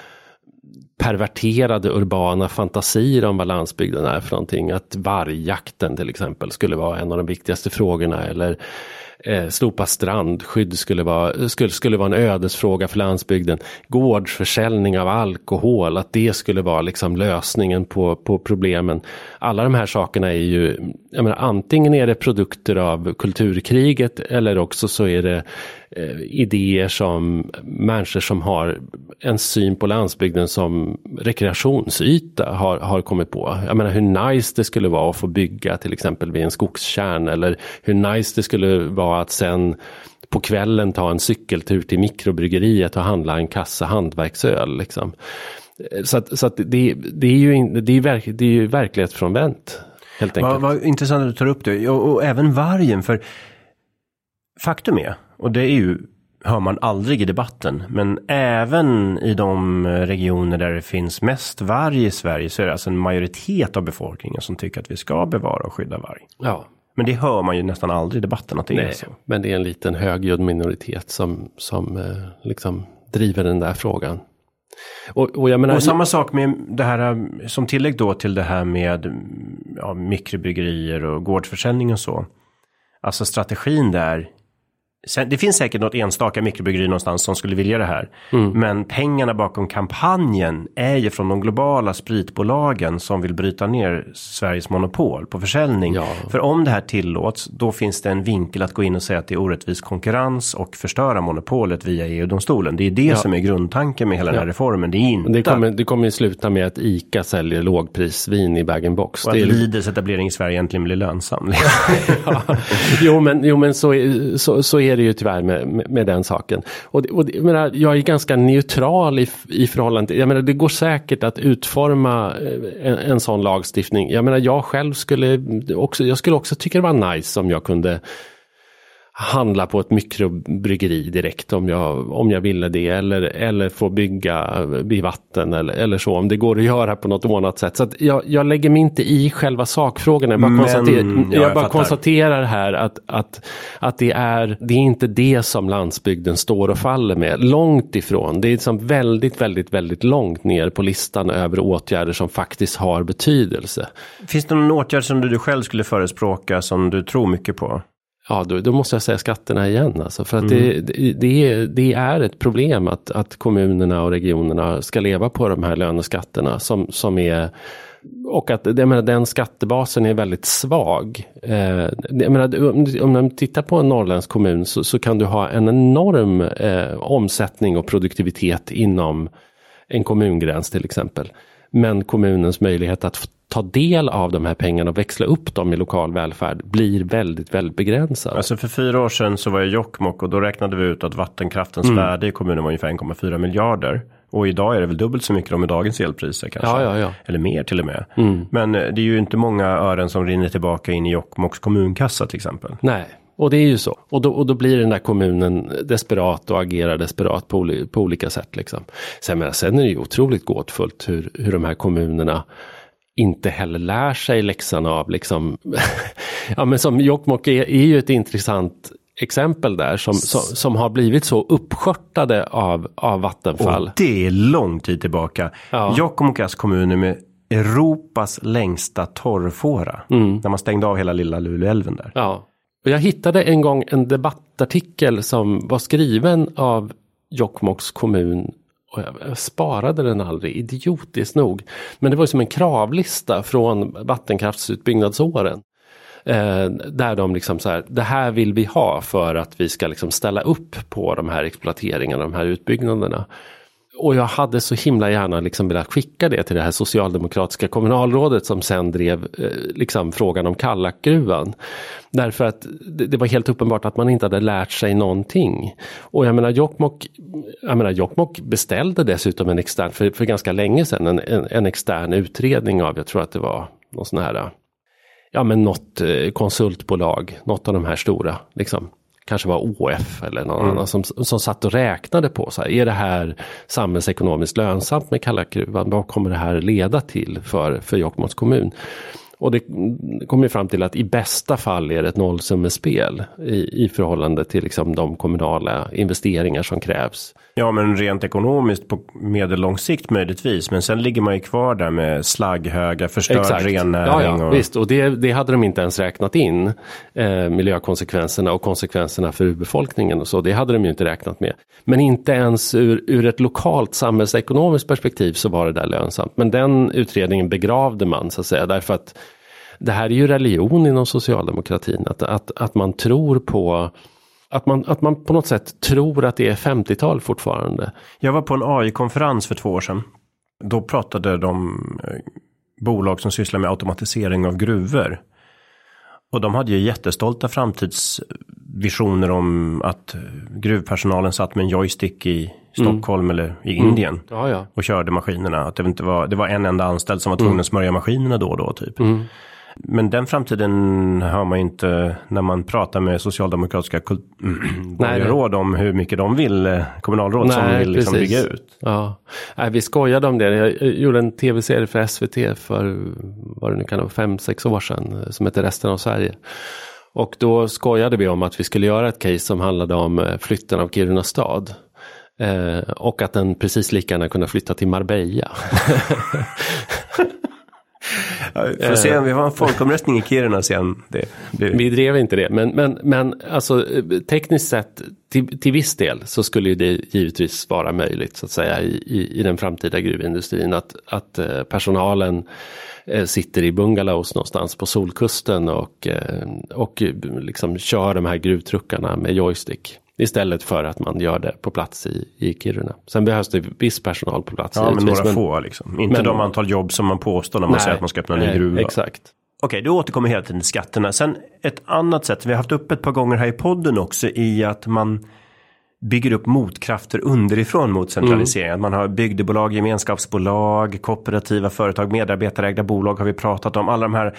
perverterade urbana fantasier om vad landsbygden är för någonting. Att vargjakten till exempel skulle vara en av de viktigaste frågorna eller eh, slopa strandskydd skulle vara, skulle, skulle vara en ödesfråga för landsbygden. Gårdsförsäljning av alkohol, att det skulle vara liksom lösningen på, på problemen. Alla de här sakerna är ju, jag menar, antingen är det produkter av kulturkriget eller också så är det eh, idéer som människor som har en syn på landsbygden som rekreationsyta har, har kommit på. Jag menar hur nice det skulle vara att få bygga till exempel vid en skogskärn eller hur nice det skulle vara att sen på kvällen ta en cykeltur till mikrobryggeriet och handla en kassa hantverksöl. Liksom. Så att, så att det, det, är ju, det, är verk, det är ju verklighetsfrånvänt. Helt enkelt.
Vad, vad intressant att du tar upp det. Och, och även vargen. För faktum är, och det är ju hör man aldrig i debatten. Men även i de regioner där det finns mest varg i Sverige så är det alltså en majoritet av befolkningen som tycker att vi ska bevara och skydda varg.
Ja.
Men det hör man ju nästan aldrig i debatten att det Nej, är så.
Men det är en liten högljudd minoritet som, som eh, liksom driver den där frågan.
Och, och, menar, och, samma sak med det här som tillägg då till det här med ja, mikrobryggerier och gårdsförsäljning och så. Alltså strategin där Sen, det finns säkert något enstaka mikrobryggeri någonstans som skulle vilja det här. Mm. Men pengarna bakom kampanjen är ju från de globala spritbolagen som vill bryta ner Sveriges monopol på försäljning. Ja. För om det här tillåts, då finns det en vinkel att gå in och säga att det är orättvis konkurrens och förstöra monopolet via EU-domstolen. Det är det ja. som är grundtanken med hela ja. den här reformen. Det är inte...
Det kommer, det kommer sluta med att ICA säljer lågprisvin i bag-in-box.
Och att Lidls etablering i Sverige egentligen blir lönsam.
Jo men, jo, men så, så, så är är det ju tyvärr med, med, med den saken. Och, och jag, menar, jag är ganska neutral i, i förhållande till, jag menar det går säkert att utforma eh, en, en sån lagstiftning. Jag menar jag själv skulle också, jag skulle också tycka det var nice om jag kunde handla på ett mikrobryggeri direkt om jag, om jag ville det eller, eller få bygga vid vatten eller, eller så om det går att göra på något ordnat sätt. Så jag, jag lägger mig inte i själva sakfrågan. Jag bara, Men, konstaterar, ja, jag bara konstaterar här att, att, att det, är, det är inte det som landsbygden står och faller med. Långt ifrån. Det är liksom väldigt, väldigt, väldigt långt ner på listan över åtgärder som faktiskt har betydelse.
Finns det någon åtgärd som du själv skulle förespråka som du tror mycket på?
Ja, då, då, måste jag säga skatterna igen. Alltså, för att mm. det, det, det, är, det, är ett problem att, att kommunerna och regionerna ska leva på de här löneskatterna som, som är och att jag menar, den skattebasen är väldigt svag. Eh, jag menar, om man tittar på en norrländsk kommun så, så kan du ha en enorm eh, omsättning och produktivitet inom en kommungräns till exempel. Men kommunens möjlighet att ta del av de här pengarna och växla upp dem i lokal välfärd blir väldigt, väldigt begränsad.
Alltså för fyra år sedan så var jag i Jokkmokk och då räknade vi ut att vattenkraftens mm. värde i kommunen var ungefär 1,4 miljarder. Och idag är det väl dubbelt så mycket med dagens elpriser kanske.
Ja, ja, ja.
Eller mer till och med. Mm. Men eh, det är ju inte många ören som rinner tillbaka in i Jokkmokks kommunkassa till exempel.
Nej, och det är ju så. Och då, och då blir den där kommunen desperat och agerar desperat på, på olika sätt. Liksom. Sen, men, sen är det ju otroligt gåtfullt hur, hur de här kommunerna inte heller lär sig läxan av liksom. ja men som Jokkmokk är, är ju ett intressant exempel där som, som, som, har blivit så uppskörtade av, av Vattenfall.
Och det är lång tid tillbaka. Ja. Jokkmokks kommun med Europas längsta torrfåra. Mm. När man stängde av hela lilla Luleälven där.
Ja. Och jag hittade en gång en debattartikel som var skriven av Jokkmokks kommun och jag sparade den aldrig, idiotiskt nog. Men det var som en kravlista från vattenkraftsutbyggnadsåren. Eh, där de liksom så här, det här vill vi ha för att vi ska liksom ställa upp på de här exploateringarna, de här utbyggnaderna. Och jag hade så himla gärna liksom velat skicka det till det här socialdemokratiska kommunalrådet som sen drev eh, liksom frågan om Kallakgruvan. Därför att det, det, var helt uppenbart att man inte hade lärt sig någonting. Och jag menar Jokkmokk, jag menar Jokkmokk beställde dessutom en extern, för, för ganska länge sedan, en, en, en extern utredning av, jag tror att det var någon sån här, ja men något eh, konsultbolag, något av de här stora, liksom kanske var OF eller någon mm. annan som, som satt och räknade på så här, är det här samhällsekonomiskt lönsamt med Kallakgruvan? Vad kommer det här leda till för, för Jokkmokks kommun? Och det kommer fram till att i bästa fall är det ett nollsummespel i, i förhållande till liksom de kommunala investeringar som krävs.
Ja, men rent ekonomiskt på medellång sikt möjligtvis. Men sen ligger man ju kvar där med slagghöga, förstörd Exakt. rennäring.
Ja, ja, och... visst. Och det, det hade de inte ens räknat in. Eh, miljökonsekvenserna och konsekvenserna för urbefolkningen och så. Det hade de ju inte räknat med. Men inte ens ur, ur ett lokalt samhällsekonomiskt perspektiv så var det där lönsamt. Men den utredningen begravde man så att säga. Därför att det här är ju religion inom socialdemokratin. Att, att, att man tror på att man, att man på något sätt tror att det är 50-tal fortfarande.
Jag var på en AI-konferens för två år sedan. Då pratade de eh, bolag som sysslar med automatisering av gruvor. Och de hade ju jättestolta framtidsvisioner om att gruvpersonalen satt med en joystick i Stockholm mm. eller i Indien. Mm.
Ja, ja.
Och körde maskinerna. Att det, inte var, det var en enda anställd som var tvungen mm. att smörja maskinerna då och då typ. Men den framtiden hör man inte när man pratar med socialdemokratiska råd om hur mycket de vill, eh, kommunalråd Nej, som vill liksom bygga ut.
Ja. Nej, vi skojade om det. Jag gjorde en tv-serie för SVT för vad det nu kan vara, fem, sex år sedan eh, som heter Resten av Sverige. Och då skojade vi om att vi skulle göra ett case som handlade om eh, flytten av Kiruna stad. Eh, och att den precis lika gärna kunde flytta till Marbella.
Får se om vi har en folkomröstning i Kiruna sen. Det
blir... Vi drev inte det, men, men, men alltså, tekniskt sett till, till viss del så skulle det givetvis vara möjligt så att säga i, i, i den framtida gruvindustrin att, att eh, personalen eh, sitter i bungalows någonstans på solkusten och, eh, och liksom kör de här gruvtruckarna med joystick. Istället för att man gör det på plats i, i Kiruna. Sen behövs det viss personal på plats.
Ja, men några men, få liksom. Inte men, de antal jobb som man påstår när man nej, säger att man ska öppna en ny gruva.
Exakt.
Okej, du återkommer hela tiden till skatterna. Sen ett annat sätt, vi har haft upp ett par gånger här i podden också, i att man bygger upp motkrafter underifrån mot centralisering. Mm. Man har bygdebolag, gemenskapsbolag, kooperativa företag, medarbetarägda bolag har vi pratat om. Alla de här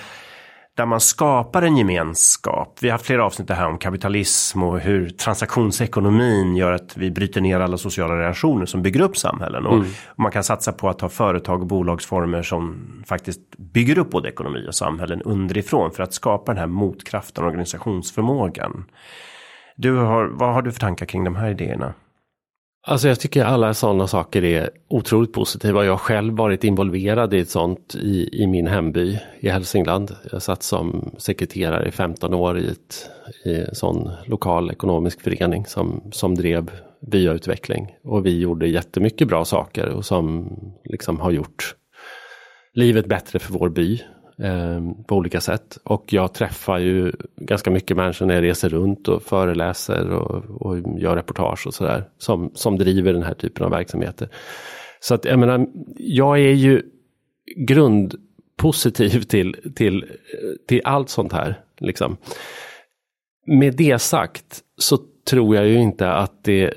där man skapar en gemenskap. Vi har haft flera avsnitt här om kapitalism och hur transaktionsekonomin gör att vi bryter ner alla sociala relationer som bygger upp samhällen. Och mm. man kan satsa på att ha företag och bolagsformer som faktiskt bygger upp både ekonomi och samhällen underifrån för att skapa den här motkraften och organisationsförmågan. Du har, vad har du för tankar kring de här idéerna?
Alltså jag tycker alla sådana saker är otroligt positiva. Jag har själv varit involverad i ett sånt i, i min hemby i Hälsingland. Jag satt som sekreterare i 15 år i, ett, i en sån lokal ekonomisk förening som, som drev byautveckling. Och vi gjorde jättemycket bra saker och som liksom har gjort livet bättre för vår by eh, på olika sätt. Och jag träffar ju ganska mycket människor när jag reser runt och föreläser och, och gör reportage och sådär. Som, som driver den här typen av verksamheter. Så att jag menar, jag är ju grundpositiv till, till, till allt sånt här. Liksom. Med det sagt så tror jag ju inte att det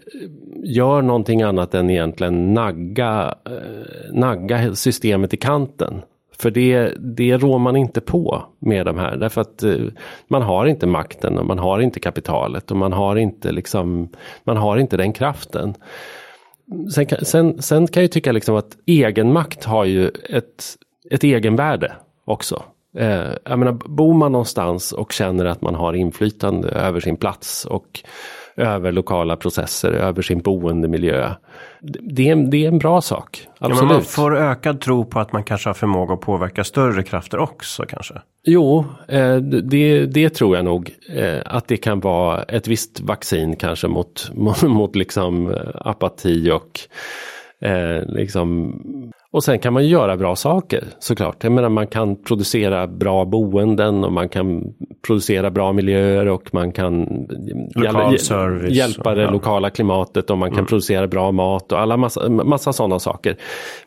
gör någonting annat än egentligen nagga, eh, nagga systemet i kanten. För det, det rår man inte på med de här. Därför att eh, man har inte makten och man har inte kapitalet och man har inte liksom, man har inte den kraften. Sen, sen, sen kan jag tycka liksom att egenmakt har ju ett, ett egenvärde också. Eh, jag menar, bor man någonstans och känner att man har inflytande över sin plats och över lokala processer, över sin boendemiljö. Det är, det är en bra sak. Absolut. Ja,
man får ökad tro på att man kanske har förmåga att påverka större krafter också kanske?
Jo, eh, det, det tror jag nog. Eh, att det kan vara ett visst vaccin kanske mot, mot, mot liksom eh, apati och liksom och sen kan man göra bra saker såklart. Jag menar man kan producera bra boenden och man kan producera bra miljöer och man kan
hjälpa, service,
hjälpa det ja. lokala klimatet och man kan mm. producera bra mat och alla massa, massa sådana saker.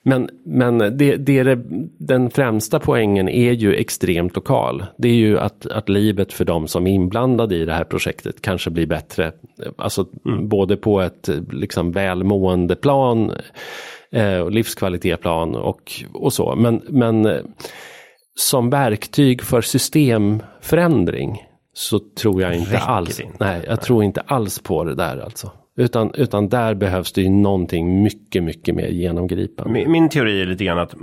Men, men det, det, det, den främsta poängen är ju extremt lokal. Det är ju att, att livet för de som är inblandade i det här projektet kanske blir bättre. Alltså mm. både på ett liksom välmående plan och livskvalitetsplan och, och så. Men, men eh, som verktyg för systemförändring så tror jag inte Räcker alls. Inte. Nej, jag tror inte alls på det där alltså. Utan, utan där behövs det ju någonting mycket, mycket mer genomgripande.
Min, min teori är lite grann att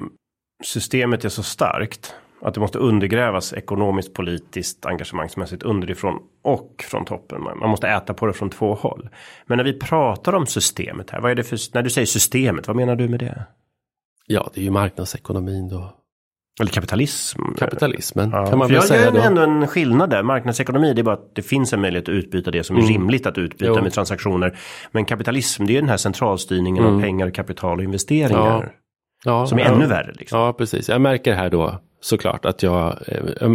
systemet är så starkt att det måste undergrävas ekonomiskt, politiskt, engagemangsmässigt underifrån och från toppen. Man måste äta på det från två håll. Men när vi pratar om systemet här, vad är det för, när du säger systemet, vad menar du med det?
Ja, det är ju marknadsekonomin då.
Eller kapitalism.
Kapitalismen
ja.
kan man
väl
jag säga.
Jag gör ändå en skillnad där. Marknadsekonomi det är bara att det finns en möjlighet att utbyta det som är mm. rimligt att utbyta jo. med transaktioner. Men kapitalism det är den här centralstyrningen mm. av pengar, kapital och investeringar. Ja. Ja, som är ännu värre. Liksom.
Ja, precis. Jag märker här då såklart att jag, eh, eh,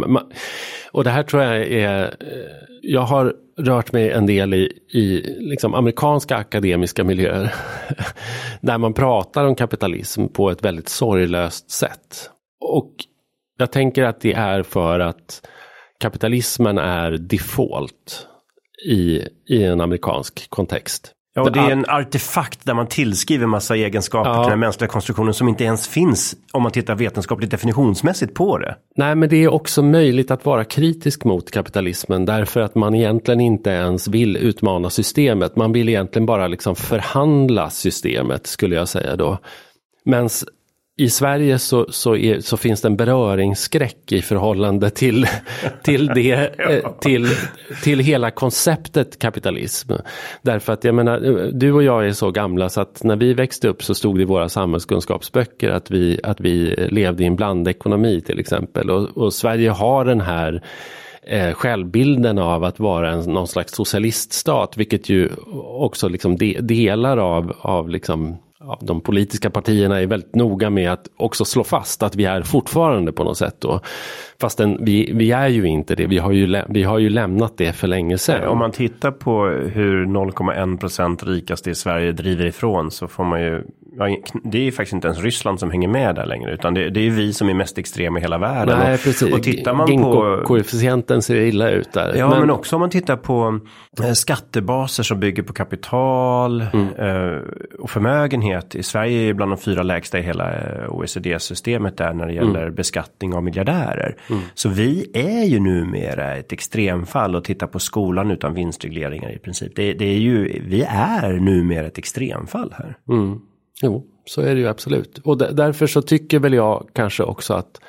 och det här tror jag är, eh, jag har rört mig en del i, i liksom amerikanska akademiska miljöer. där man pratar om kapitalism på ett väldigt sorglöst sätt. Och jag tänker att det är för att kapitalismen är default i, i en amerikansk kontext.
Ja, och det är en artefakt där man tillskriver massa egenskaper ja. till den mänskliga konstruktionen som inte ens finns om man tittar vetenskapligt definitionsmässigt på det.
Nej, men det är också möjligt att vara kritisk mot kapitalismen därför att man egentligen inte ens vill utmana systemet. Man vill egentligen bara liksom förhandla systemet skulle jag säga då. Men i Sverige så, så, är, så, finns det en beröringsskräck i förhållande till, till, det, eh, till, till hela konceptet kapitalism. Därför att jag menar, du och jag är så gamla så att när vi växte upp så stod det i våra samhällskunskapsböcker att vi, att vi levde i en blandekonomi till exempel. Och, och Sverige har den här eh, självbilden av att vara en, någon slags socialiststat, vilket ju också liksom de, delar av, av liksom ja, de politiska partierna är väldigt noga med att också slå fast att vi är fortfarande på något sätt då. Fastän vi, vi är ju inte det, vi har ju, vi har ju lämnat det för länge sedan.
Om man tittar på hur 0,1 procent rikaste i Sverige driver ifrån så får man ju det är faktiskt inte ens Ryssland som hänger med där längre, utan det, det är vi som är mest extrema i hela världen.
Nej, precis.
Och tittar man på...
Koefficienten ser illa ut där.
Ja, men... men... också om man tittar på eh, skattebaser som bygger på kapital mm. eh, och förmögenhet. I Sverige är bland de fyra lägsta i hela eh, OECD-systemet där när det gäller mm. beskattning av miljardärer. Mm. Så vi är ju numera ett extremfall och tittar på skolan utan vinstregleringar i princip. Det, det är ju, vi är numera ett extremfall här.
Mm. Jo, så är det ju absolut. Och därför så tycker väl jag kanske också att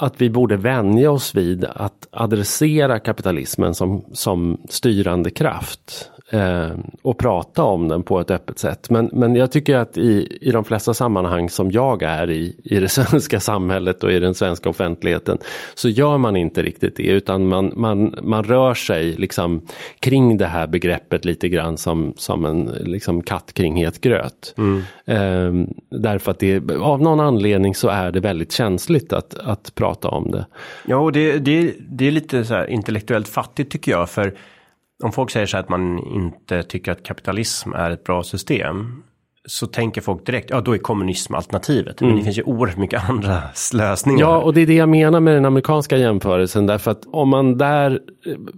att vi borde vänja oss vid att adressera kapitalismen som, som styrande kraft eh, och prata om den på ett öppet sätt. Men, men jag tycker att i, i de flesta sammanhang som jag är i, i det svenska samhället och i den svenska offentligheten, så gör man inte riktigt det, utan man, man, man rör sig liksom kring det här begreppet lite grann som, som en liksom katt kring het gröt. Mm. Eh, därför att det, av någon anledning så är det väldigt känsligt att, att prata om det.
Ja, och det, det, det är lite så intellektuellt fattigt tycker jag, för om folk säger så här att man inte tycker att kapitalism är ett bra system så tänker folk direkt, ja då är kommunism alternativet. Mm. Men det finns ju oerhört mycket andra lösningar.
Ja, och det är det jag menar med den amerikanska jämförelsen. Därför att om man där,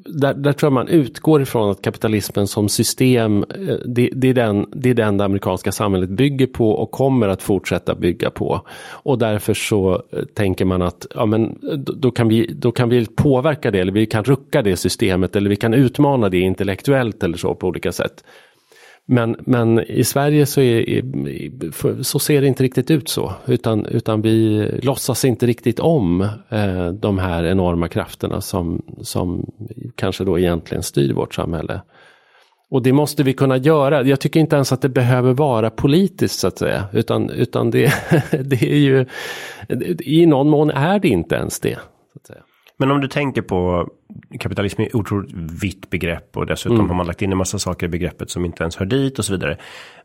där, där tror jag man utgår ifrån att kapitalismen som system, eh, det, det, är den, det är den det amerikanska samhället bygger på och kommer att fortsätta bygga på. Och därför så eh, tänker man att ja, men, då, kan vi, då kan vi påverka det, eller vi kan rucka det systemet, eller vi kan utmana det intellektuellt eller så på olika sätt. Men, men i Sverige så, är, så ser det inte riktigt ut så. Utan, utan vi låtsas inte riktigt om eh, de här enorma krafterna som, som kanske då egentligen styr vårt samhälle. Och det måste vi kunna göra. Jag tycker inte ens att det behöver vara politiskt så att säga. Utan, utan det, det är ju, i någon mån är det inte ens det. Så att säga.
Men om du tänker på kapitalism är ett otroligt vitt begrepp och dessutom mm. har man lagt in en massa saker i begreppet som inte ens hör dit och så vidare.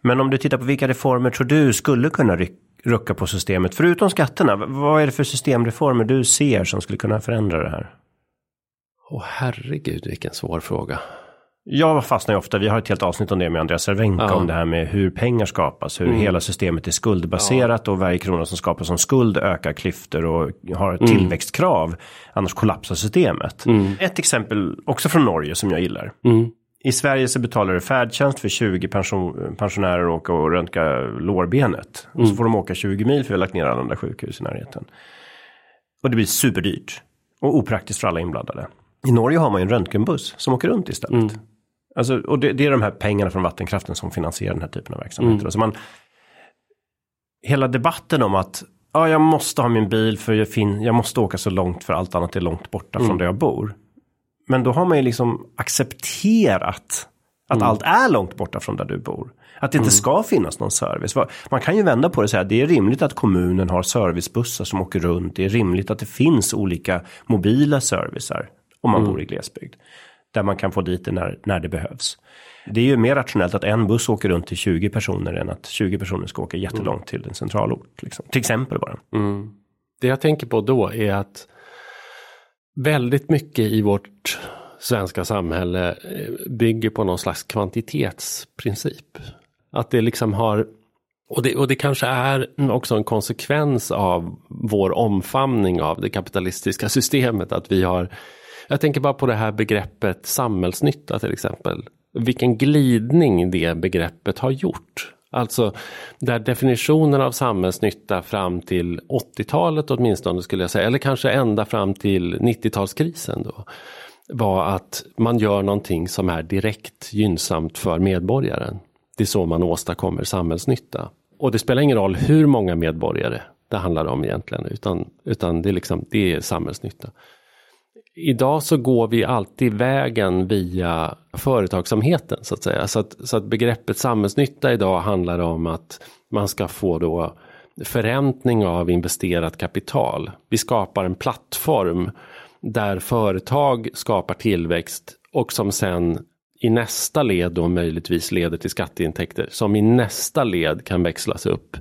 Men om du tittar på vilka reformer tror du skulle kunna rucka på systemet förutom skatterna? Vad är det för systemreformer du ser som skulle kunna förändra det här?
Åh oh, herregud vilken svår fråga.
Jag fastnar ju ofta, vi har ett helt avsnitt om det med Andreas Cervenka, ja. om det här med hur pengar skapas, hur mm. hela systemet är skuldbaserat ja. och varje krona som skapas som skuld ökar klyftor och har ett mm. tillväxtkrav, annars kollapsar systemet. Mm. Ett exempel också från Norge som jag gillar. Mm. I Sverige så betalar du färdtjänst för 20 pension, pensionärer att åka och röntga lårbenet. Och så mm. får de åka 20 mil för vi har lagt ner alla andra sjukhus i närheten. Och det blir superdyrt och opraktiskt för alla inblandade. I Norge har man ju en röntgenbuss som åker runt istället. Alltså, och det, det, är de här pengarna från vattenkraften som finansierar den här typen av verksamheter. Mm. Alltså man, hela debatten om att ja, jag måste ha min bil för jag, fin, jag måste åka så långt för allt annat är långt borta mm. från där jag bor. Men då har man ju liksom accepterat att mm. allt är långt borta från där du bor. Att det inte mm. ska finnas någon service. Man kan ju vända på det och säga att det är rimligt att kommunen har servicebussar som åker runt. Det är rimligt att det finns olika mobila servicer om man mm. bor i glesbygd där man kan få dit det när, när det behövs. Det är ju mer rationellt att en buss åker runt till 20 personer än att 20 personer ska åka jättelångt mm. till en centralort. Liksom. Till exempel bara.
Mm. Det jag tänker på då är att väldigt mycket i vårt svenska samhälle eh, bygger på någon slags kvantitetsprincip. Att det liksom har och det, och det kanske är också en konsekvens av vår omfamning av det kapitalistiska systemet. Att vi har jag tänker bara på det här begreppet samhällsnytta till exempel. Vilken glidning det begreppet har gjort. Alltså där definitionen av samhällsnytta fram till 80-talet åtminstone skulle jag säga, eller kanske ända fram till 90-talskrisen då, var att man gör någonting som är direkt gynnsamt för medborgaren. Det är så man åstadkommer samhällsnytta. Och det spelar ingen roll hur många medborgare det handlar om egentligen, utan, utan det, är liksom, det är samhällsnytta idag så går vi alltid vägen via företagsamheten så att säga. Så att, så att begreppet samhällsnytta idag handlar om att man ska få då förräntning av investerat kapital. Vi skapar en plattform där företag skapar tillväxt och som sen i nästa led då möjligtvis leder till skatteintäkter som i nästa led kan växlas upp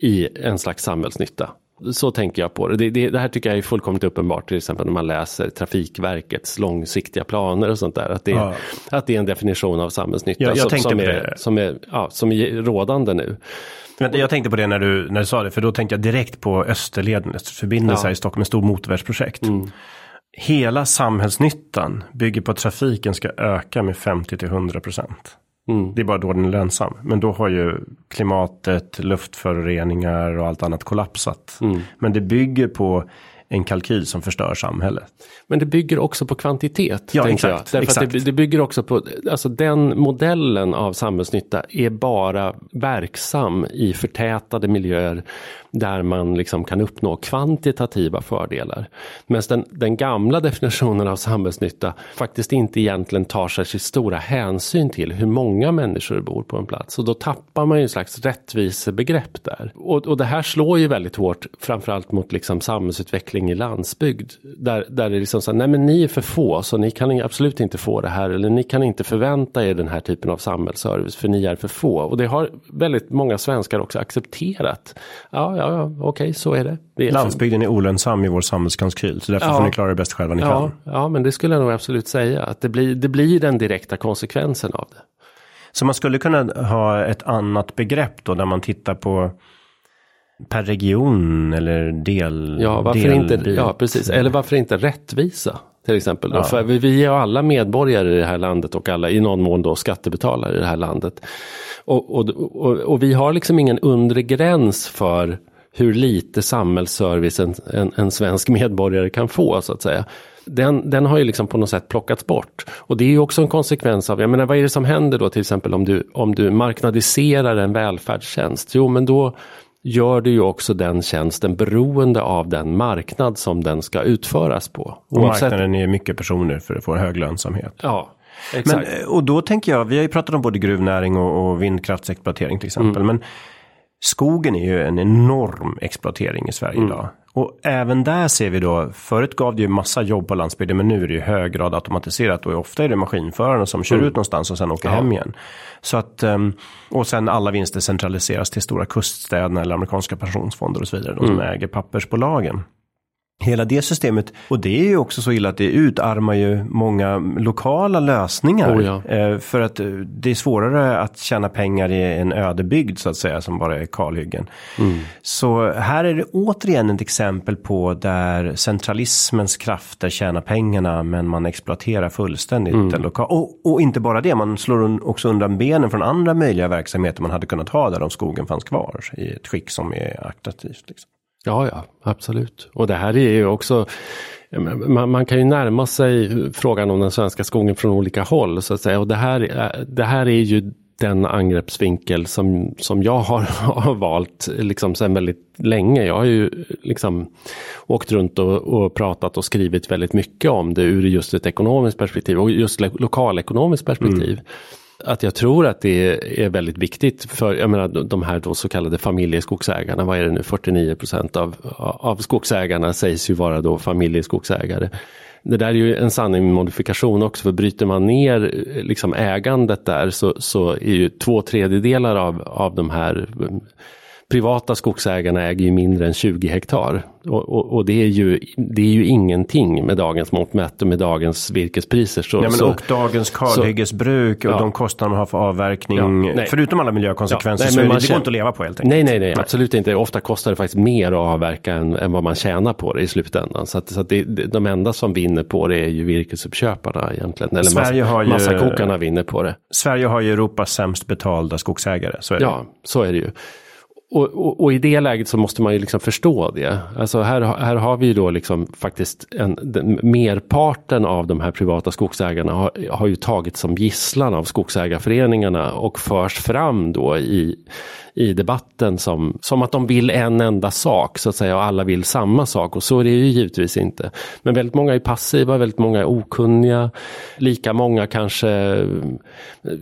i en slags samhällsnytta. Så tänker jag på det. Det, det. det, här tycker jag är fullkomligt uppenbart till exempel när man läser Trafikverkets långsiktiga planer och sånt där. Att det, ja. att det är en definition av samhällsnytta
ja,
som, som, är, som, är, ja, som är rådande nu.
Jag tänkte på det när du, när du sa det, för då tänkte jag direkt på Österleden, förbindelser ja. i Stockholm, ett stort motorvägsprojekt. Mm. Hela samhällsnyttan bygger på att trafiken ska öka med 50 till 100 procent. Mm. Det är bara då den är lönsam. Men då har ju klimatet, luftföroreningar och allt annat kollapsat. Mm. Men det bygger på en kalkyl som förstör samhället.
Men det bygger också på kvantitet. Ja, exakt. Jag. exakt. Det, det, bygger också på, alltså den modellen av samhällsnytta är bara verksam i förtätade miljöer där man liksom kan uppnå kvantitativa fördelar. Medan den, den gamla definitionen av samhällsnytta faktiskt inte egentligen tar särskilt stora hänsyn till hur många människor bor på en plats. Och då tappar man ju en slags rättvisebegrepp där. Och, och det här slår ju väldigt hårt framförallt mot liksom samhällsutveckling i landsbygd. Där, där det liksom så här. nej men ni är för få så ni kan absolut inte få det här eller ni kan inte förvänta er den här typen av samhällsservice för ni är för få. Och det har väldigt många svenskar också accepterat. Ja, ja ja, okej, okay, så är det. det är
Landsbygden är olönsam i vår samhällskalkyl, så därför ja. får ni klara det bäst själva ni
ja,
kan.
Ja, men det skulle jag nog absolut säga, att det blir, det blir den direkta konsekvensen av det.
Så man skulle kunna ha ett annat begrepp då, där man tittar på per region eller del.
Ja, varför inte, ja precis, eller varför inte rättvisa? Till exempel. Ja. För vi, vi är alla medborgare i det här landet och alla i någon mån då skattebetalare i det här landet. Och, och, och, och vi har liksom ingen undre gräns för hur lite samhällsservice en, en, en, svensk medborgare kan få så att säga. Den, den har ju liksom på något sätt plockats bort. Och det är ju också en konsekvens av, jag menar vad är det som händer då till exempel om du, om du marknadiserar en välfärdstjänst? Jo men då gör du ju också den tjänsten beroende av den marknad som den ska utföras på.
Och marknaden är mycket personer för att få hög lönsamhet.
Ja,
Men, och då tänker jag, vi har ju pratat om både gruvnäring och, och vindkraftsexploatering till exempel. Mm. Men Skogen är ju en enorm exploatering i Sverige mm. idag. Och även där ser vi då, förut gav det ju massa jobb på landsbygden men nu är det i hög grad automatiserat och ofta är det maskinförarna som kör mm. ut någonstans och sen åker ja. hem igen. Så att, ehm, och sen alla vinster centraliseras till stora kuststäderna eller amerikanska pensionsfonder och så vidare, de som mm. äger pappersbolagen. Hela det systemet, och det är ju också så illa att det utarmar ju många lokala lösningar.
Oh ja.
Eh, för att eh, det är svårare att tjäna pengar i en ödebygd så att säga som bara är kalhyggen. Mm. Så här är det återigen ett exempel på där centralismens krafter tjänar pengarna men man exploaterar fullständigt mm. den lokala. Och, och, inte bara det, man slår också undan benen från andra möjliga verksamheter man hade kunnat ha där om skogen fanns kvar i ett skick som är attraktivt. Liksom.
Ja, ja, absolut. Och det här är ju också man, man, kan ju närma sig frågan om den svenska skogen från olika håll så att säga. Och det här, det här är ju den angreppsvinkel som, som jag har, har valt liksom sedan väldigt länge. Jag har ju liksom åkt runt och, och, pratat och skrivit väldigt mycket om det ur just ett ekonomiskt perspektiv och just lokalekonomiskt perspektiv. Mm att jag tror att det är väldigt viktigt för jag menar, de här då så kallade familjeskogsägarna. Vad är det nu? 49 procent av, av skogsägarna sägs ju vara då familjeskogsägare. Det där är ju en sanning med modifikation också, för bryter man ner liksom ägandet där så, så är ju två tredjedelar av, av de här privata skogsägarna äger ju mindre än 20 hektar. Och, och, och, det, är ju, det är ju ingenting med dagens mått mätt och med dagens virkespriser. Så,
ja, men så, och dagens kalhyggesbruk och ja. de kostnader man har för avverkning. Ja, förutom alla miljökonsekvenser ja, nej, så det, det går inte att leva på helt enkelt.
Nej, nej, nej, absolut inte. Ofta kostar det faktiskt mer att avverka än, än vad man tjänar på det i slutändan. Så, att, så att det, de enda som vinner på det är ju virkesuppköparna egentligen. Eller Sverige massa, har ju, massakokarna vinner på det.
Sverige har ju Europas sämst betalda skogsägare. Så är
det. Ja, så är det ju och, och, och, i det läget så måste man ju liksom förstå det. Alltså här, här har vi ju då liksom faktiskt en, den, merparten av de här privata skogsägarna har, har ju tagits som gisslan av skogsägarföreningarna och förs fram då i i debatten som, som att de vill en enda sak så att säga och alla vill samma sak och så är det ju givetvis inte. Men väldigt många är passiva, väldigt många är okunniga. Lika många kanske eh,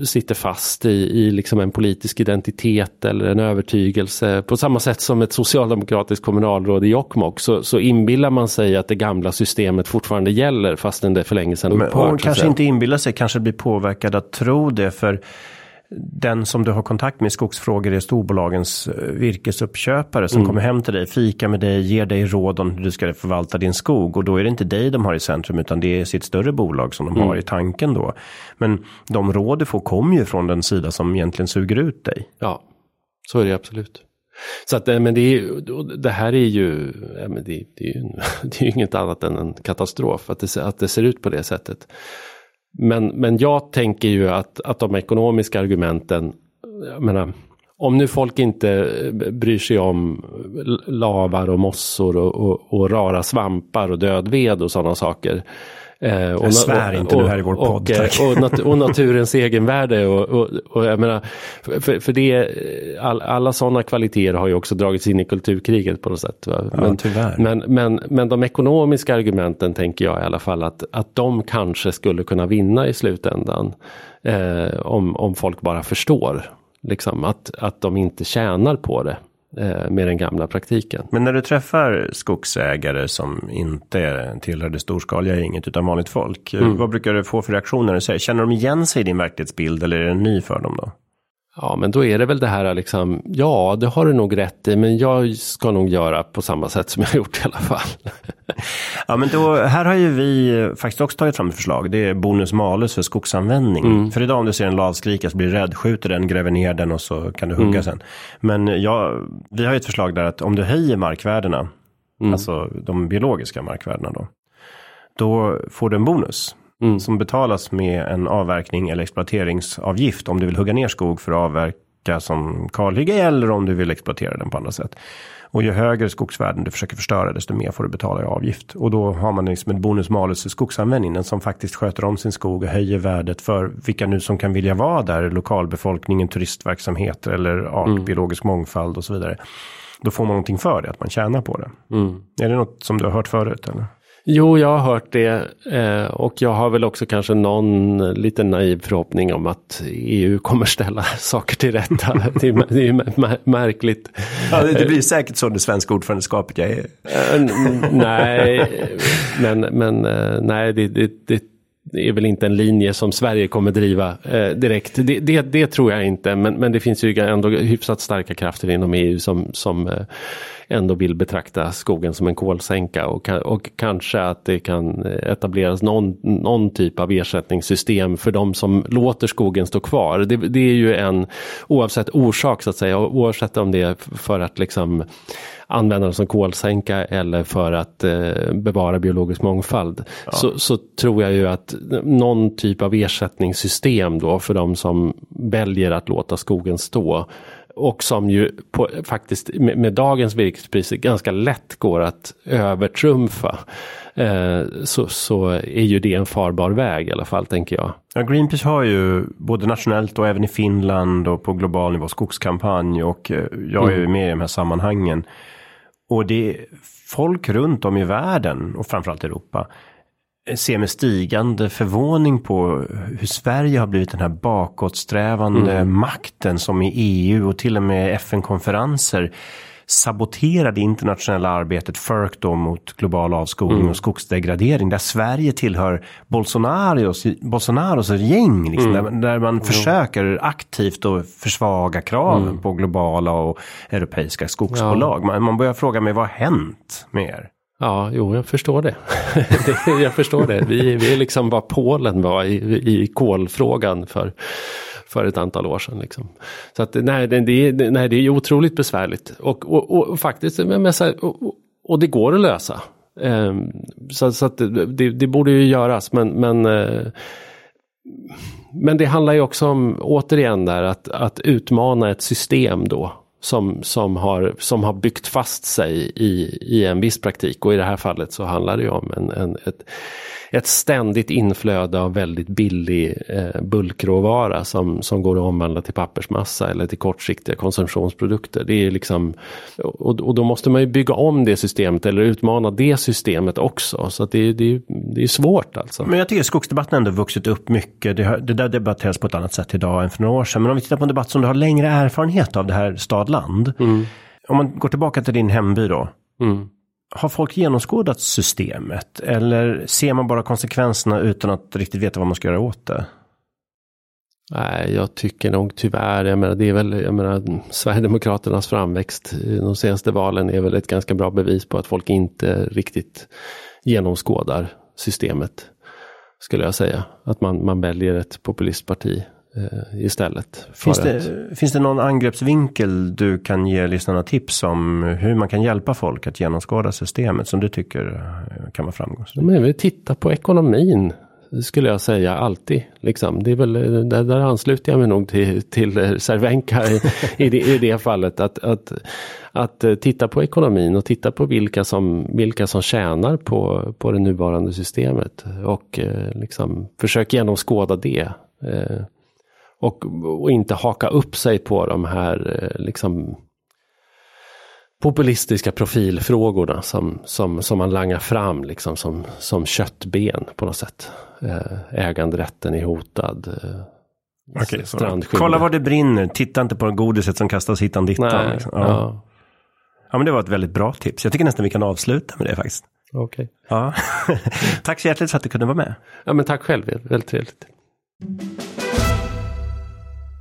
sitter fast i, i liksom en politisk identitet eller en övertygelse. På samma sätt som ett socialdemokratiskt kommunalråd i Jokkmokk så, så inbillar man sig att det gamla systemet fortfarande gäller fastän det för länge sedan upphört.
Men, kanske inte inbillar sig, kanske blir påverkad att tro det för den som du har kontakt med i skogsfrågor är storbolagens eh, virkesuppköpare som mm. kommer hem till dig, fikar med dig, ger dig råd om hur du ska förvalta din skog. Och då är det inte dig de har i centrum utan det är sitt större bolag som de mm. har i tanken då. Men de råd du får kommer ju från den sida som egentligen suger ut dig.
Ja, Så är det absolut. Så att, men det, är, det här är ju, det, är ju, det är ju inget annat än en katastrof att det, att det ser ut på det sättet. Men, men jag tänker ju att, att de ekonomiska argumenten, jag menar, om nu folk inte eh, bryr sig om lavar och mossor och, och, och rara svampar och död ved och sådana saker.
Eh, och, jag svär inte nu här i vår podd.
Och, tack. och, nat och naturens egenvärde. Och, och, och jag menar, för, för det, all, alla sådana kvaliteter har ju också dragits in i kulturkriget på något sätt. Va?
Men, ja,
men, men, men de ekonomiska argumenten tänker jag i alla fall att, att de kanske skulle kunna vinna i slutändan. Eh, om, om folk bara förstår liksom, att, att de inte tjänar på det eh, med den gamla praktiken.
Men när du träffar skogsägare som inte tillhör det storskaliga inget utan vanligt folk. Mm. Vad brukar du få för reaktioner? Känner de igen sig i din verklighetsbild eller är den ny för dem då?
Ja, men då är det väl det här liksom, ja, det har du nog rätt i, men jag ska nog göra på samma sätt som jag har gjort i alla fall.
ja, men då, här har ju vi faktiskt också tagit fram ett förslag. Det är bonus malus för skogsanvändning. Mm. För idag om du ser en lav skrika så blir du rädd, skjuter den, gräver ner den och så kan du hugga mm. sen. Men ja, vi har ju ett förslag där att om du höjer markvärdena, mm. alltså de biologiska markvärdena då, då får du en bonus. Mm. Som betalas med en avverkning eller exploateringsavgift om du vill hugga ner skog för att avverka som kalhygge eller om du vill exploatera den på andra sätt. Och ju högre skogsvärden du försöker förstöra desto mer får du betala i avgift. Och då har man liksom en bonus malus i skogsanvändningen som faktiskt sköter om sin skog och höjer värdet för vilka nu som kan vilja vara där, lokalbefolkningen, turistverksamheter eller art, mm. biologisk mångfald och så vidare. Då får man någonting för det, att man tjänar på det. Mm. Är det något som du har hört förut? Eller?
Jo, jag har hört det eh, och jag har väl också kanske någon liten naiv förhoppning om att EU kommer ställa saker till rätta. det, är, det är märkligt.
Ja, det blir säkert så det svenska ordförandeskapet jag är.
Eh, nej, men, men eh, nej, det, det det är väl inte en linje som Sverige kommer driva eh, direkt. Det, det, det, tror jag inte, men, men det finns ju ändå hyfsat starka krafter inom EU som, som eh, ändå vill betrakta skogen som en kolsänka och, och kanske att det kan etableras någon, någon typ av ersättningssystem för de som låter skogen stå kvar. Det, det är ju en, oavsett orsak så att säga, oavsett om det är för att liksom använda den som kolsänka eller för att eh, bevara biologisk mångfald. Ja. Så, så, tror jag ju att någon typ av ersättningssystem då för de som väljer att låta skogen stå och som ju på, faktiskt med, med dagens virkespriser ganska lätt går att övertrumfa. Eh, så, så är ju det en farbar väg i alla fall tänker jag.
Ja, Greenpeace har ju både nationellt och även i Finland och på global nivå skogskampanj och eh, jag är ju mm. med i de här sammanhangen. Och det folk runt om i världen och framförallt Europa ser med stigande förvåning på hur Sverige har blivit den här bakåtsträvande mm. makten som i EU och till och med FN-konferenser saboterar det internationella arbetet FERC då mot global avskogning mm. och skogsdegradering där Sverige tillhör Bolsonaros, Bolsonaros gäng liksom, mm. där, där, man mm. försöker aktivt att försvaga kraven mm. på globala och europeiska skogsbolag. Ja. Man, man börjar fråga mig vad har hänt med er?
Ja, jo, jag förstår det. jag förstår det. Vi, vi är liksom vad Polen var i, i kolfrågan för, för ett antal år sedan. Liksom. Så att nej, det, det, nej, det är otroligt besvärligt. Och, och, och faktiskt, och, och, det går att lösa. Um, så, så att det, det, borde ju göras, men, men uh, men det handlar ju också om, återigen där, att, att utmana ett system då som, som, har, som har byggt fast sig i, i en viss praktik. Och i det här fallet så handlar det ju om en, en, ett, ett ständigt inflöde av väldigt billig eh, bulkråvara som, som går att omvandla till pappersmassa eller till kortsiktiga konsumtionsprodukter. Det är liksom, och, och då måste man ju bygga om det systemet eller utmana det systemet också. Så det, det, det är svårt alltså.
Men jag tycker skogsdebatten ändå vuxit upp mycket. Det, det där debatteras på ett annat sätt idag än för några år sedan. Men om vi tittar på en debatt som du har längre erfarenhet av det här stadland. Mm. Om man går tillbaka till din hemby då. Mm har folk genomskådat systemet eller ser man bara konsekvenserna utan att riktigt veta vad man ska göra åt det?
Nej, jag tycker nog tyvärr, jag menar, det är väl, jag menar, Sverigedemokraternas framväxt i de senaste valen är väl ett ganska bra bevis på att folk inte riktigt genomskådar systemet. Skulle jag säga. Att man, man väljer ett populistparti istället.
Finns det, att... finns det någon angreppsvinkel du kan ge lyssnarna tips om hur man kan hjälpa folk att genomskåda systemet som du tycker eh, kan vara framgångsrikt?
Men vi tittar på ekonomin skulle jag säga alltid. Liksom. Det är väl, där, där ansluter jag mig nog till, till Cervenka i, i, det, i det fallet. Att, att, att titta på ekonomin och titta på vilka som, vilka som tjänar på, på det nuvarande systemet. Och eh, liksom, försök genomskåda det. Och, och inte haka upp sig på de här eh, liksom, populistiska profilfrågorna som, som, som man langar fram liksom som, som köttben på något sätt. Eh, äganderätten är hotad.
Eh, okay, kolla var det brinner, titta inte på godiset som kastas hitan dittan. Liksom. Ja. Ja. ja. men det var ett väldigt bra tips. Jag tycker nästan vi kan avsluta med det faktiskt.
Okej. Okay.
Ja. tack så hjärtligt för att du kunde vara med.
Ja men tack själv, väldigt trevligt.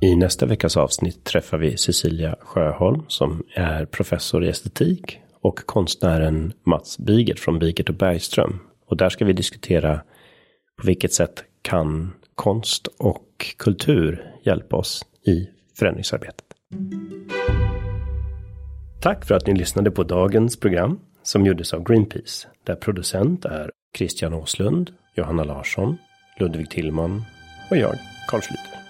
I nästa veckas avsnitt träffar vi Cecilia Sjöholm som är professor i estetik och konstnären Mats Bigert från Bigert och Bergström. Och där ska vi diskutera på vilket sätt kan konst och kultur hjälpa oss i förändringsarbetet. Tack för att ni lyssnade på dagens program som gjordes av Greenpeace där producent är Christian Åslund, Johanna Larsson, Ludvig Tillman och jag, Carl Schlüter.